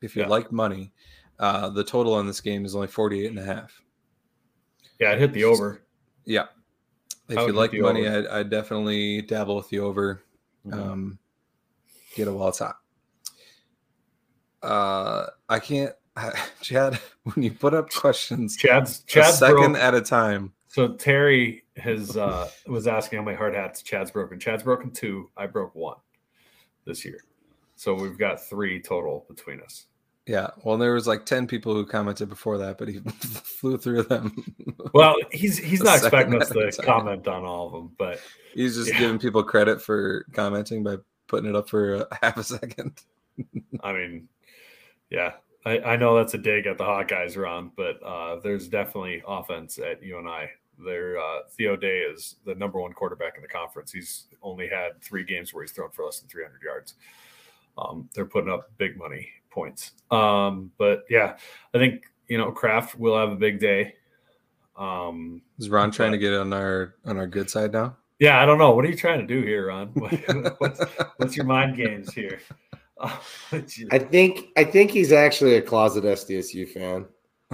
C: if you
B: Yeah.
C: like money, uh, the total on this game is only 48 and a half.
B: yeah, it hit the over.
C: Yeah. If you like money. I'd, I'd definitely dabble with the over.
B: Mhm.
C: Um, get it while it's hot. Uh, I can't, Chad. When you put up questions
B: Chad's
C: a
B: Chad's
C: second
B: broke.
C: at a time,
B: So Terry has uh, was asking how many hard hats Chad's broken. Chad's broken two. I broke one this year. So we've got three total between us.
C: yeah. Well, there was like ten people who commented before that, but he flew through them.
B: Well, he's he's not expecting us to comment on all of them, but
C: He's just
B: Yeah.
C: giving people credit for commenting by putting it up for a half a second.
B: I mean, yeah, I, I know that's a dig at the Hawkeyes, Ron, but uh, there's definitely offense at UNI. There, uh, Theo Day is the number one quarterback in the conference. He's only had three games where he's thrown for less than 300 yards. Um, they're putting up big money points. Um, but yeah, I think you know Kraft will have a big day. Um,
C: Is Ron trying to get on our on our good side now?
B: yeah, I don't know. What are you trying to do here, Ron? What, what's, what's your mind games here? What's your-
A: I think I think he's actually a closet SDSU fan.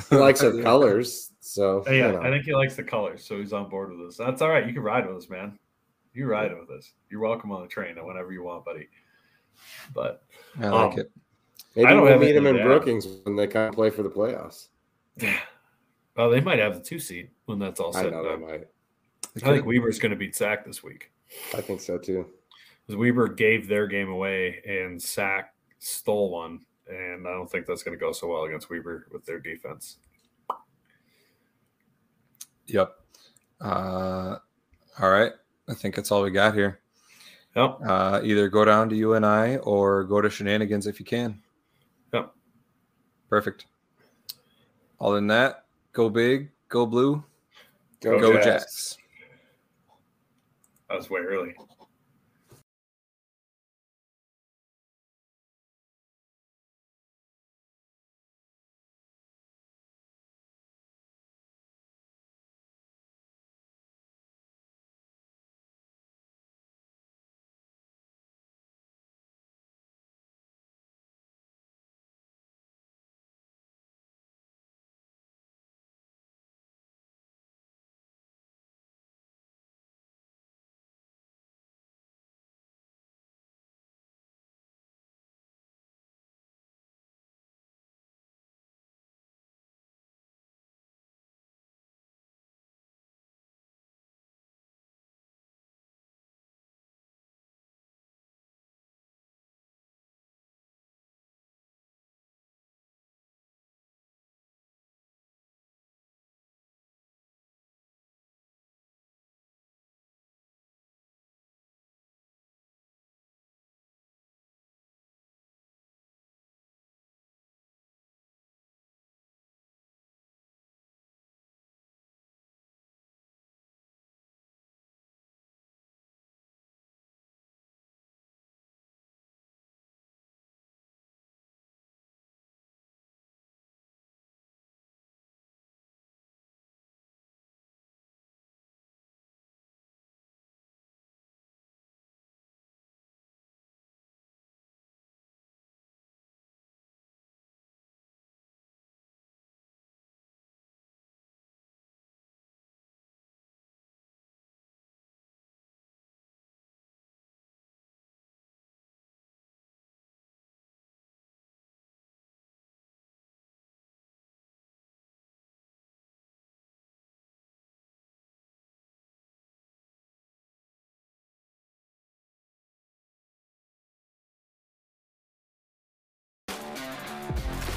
A: He likes our colors, so
B: Uh, yeah,
A: you know.
B: I think he likes the colors, so he's on board with us. That's all right. You can ride with us, man. You ride with us. You're welcome on the train whenever you want, buddy. But
C: I like
B: Um,
C: it.
A: maybe
B: I don't
A: we'll meet him in
B: anything to add.
A: Brookings when they come play for the playoffs. Yeah.
B: well, they might have the two seed when that's all
A: I
B: said
A: know they might.
B: I think Weber's going to beat Sac this week
A: I think so too.
B: Because Weber gave their game away and Sac stole one, and I don't think that's going to go so well against Weber with their defense.
C: Yep. Uh, all right. I think that's all we got here.
B: Yep.
C: Uh, either go down to UNI or go to shenanigans if you can.
B: Yep.
C: Perfect. Other than that, go big, go blue,
A: Go,
C: go
A: Jacks.
C: Jacks.
B: That was way early.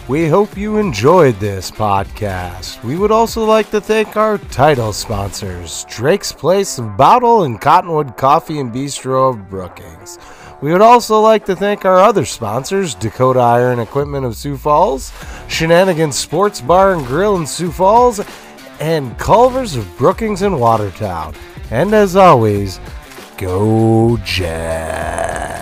D: We hope you enjoyed this podcast. We would also like to thank our title sponsors Drake's Place of Bottle and Cottonwood Coffee and Bistro of Brookings. We would also like to thank our other sponsors Dakota Iron Equipment of Sioux Falls, Shenanigans Sports Bar and Grill in Sioux Falls, and Culver's of Brookings and Watertown. And as always, go Jazz!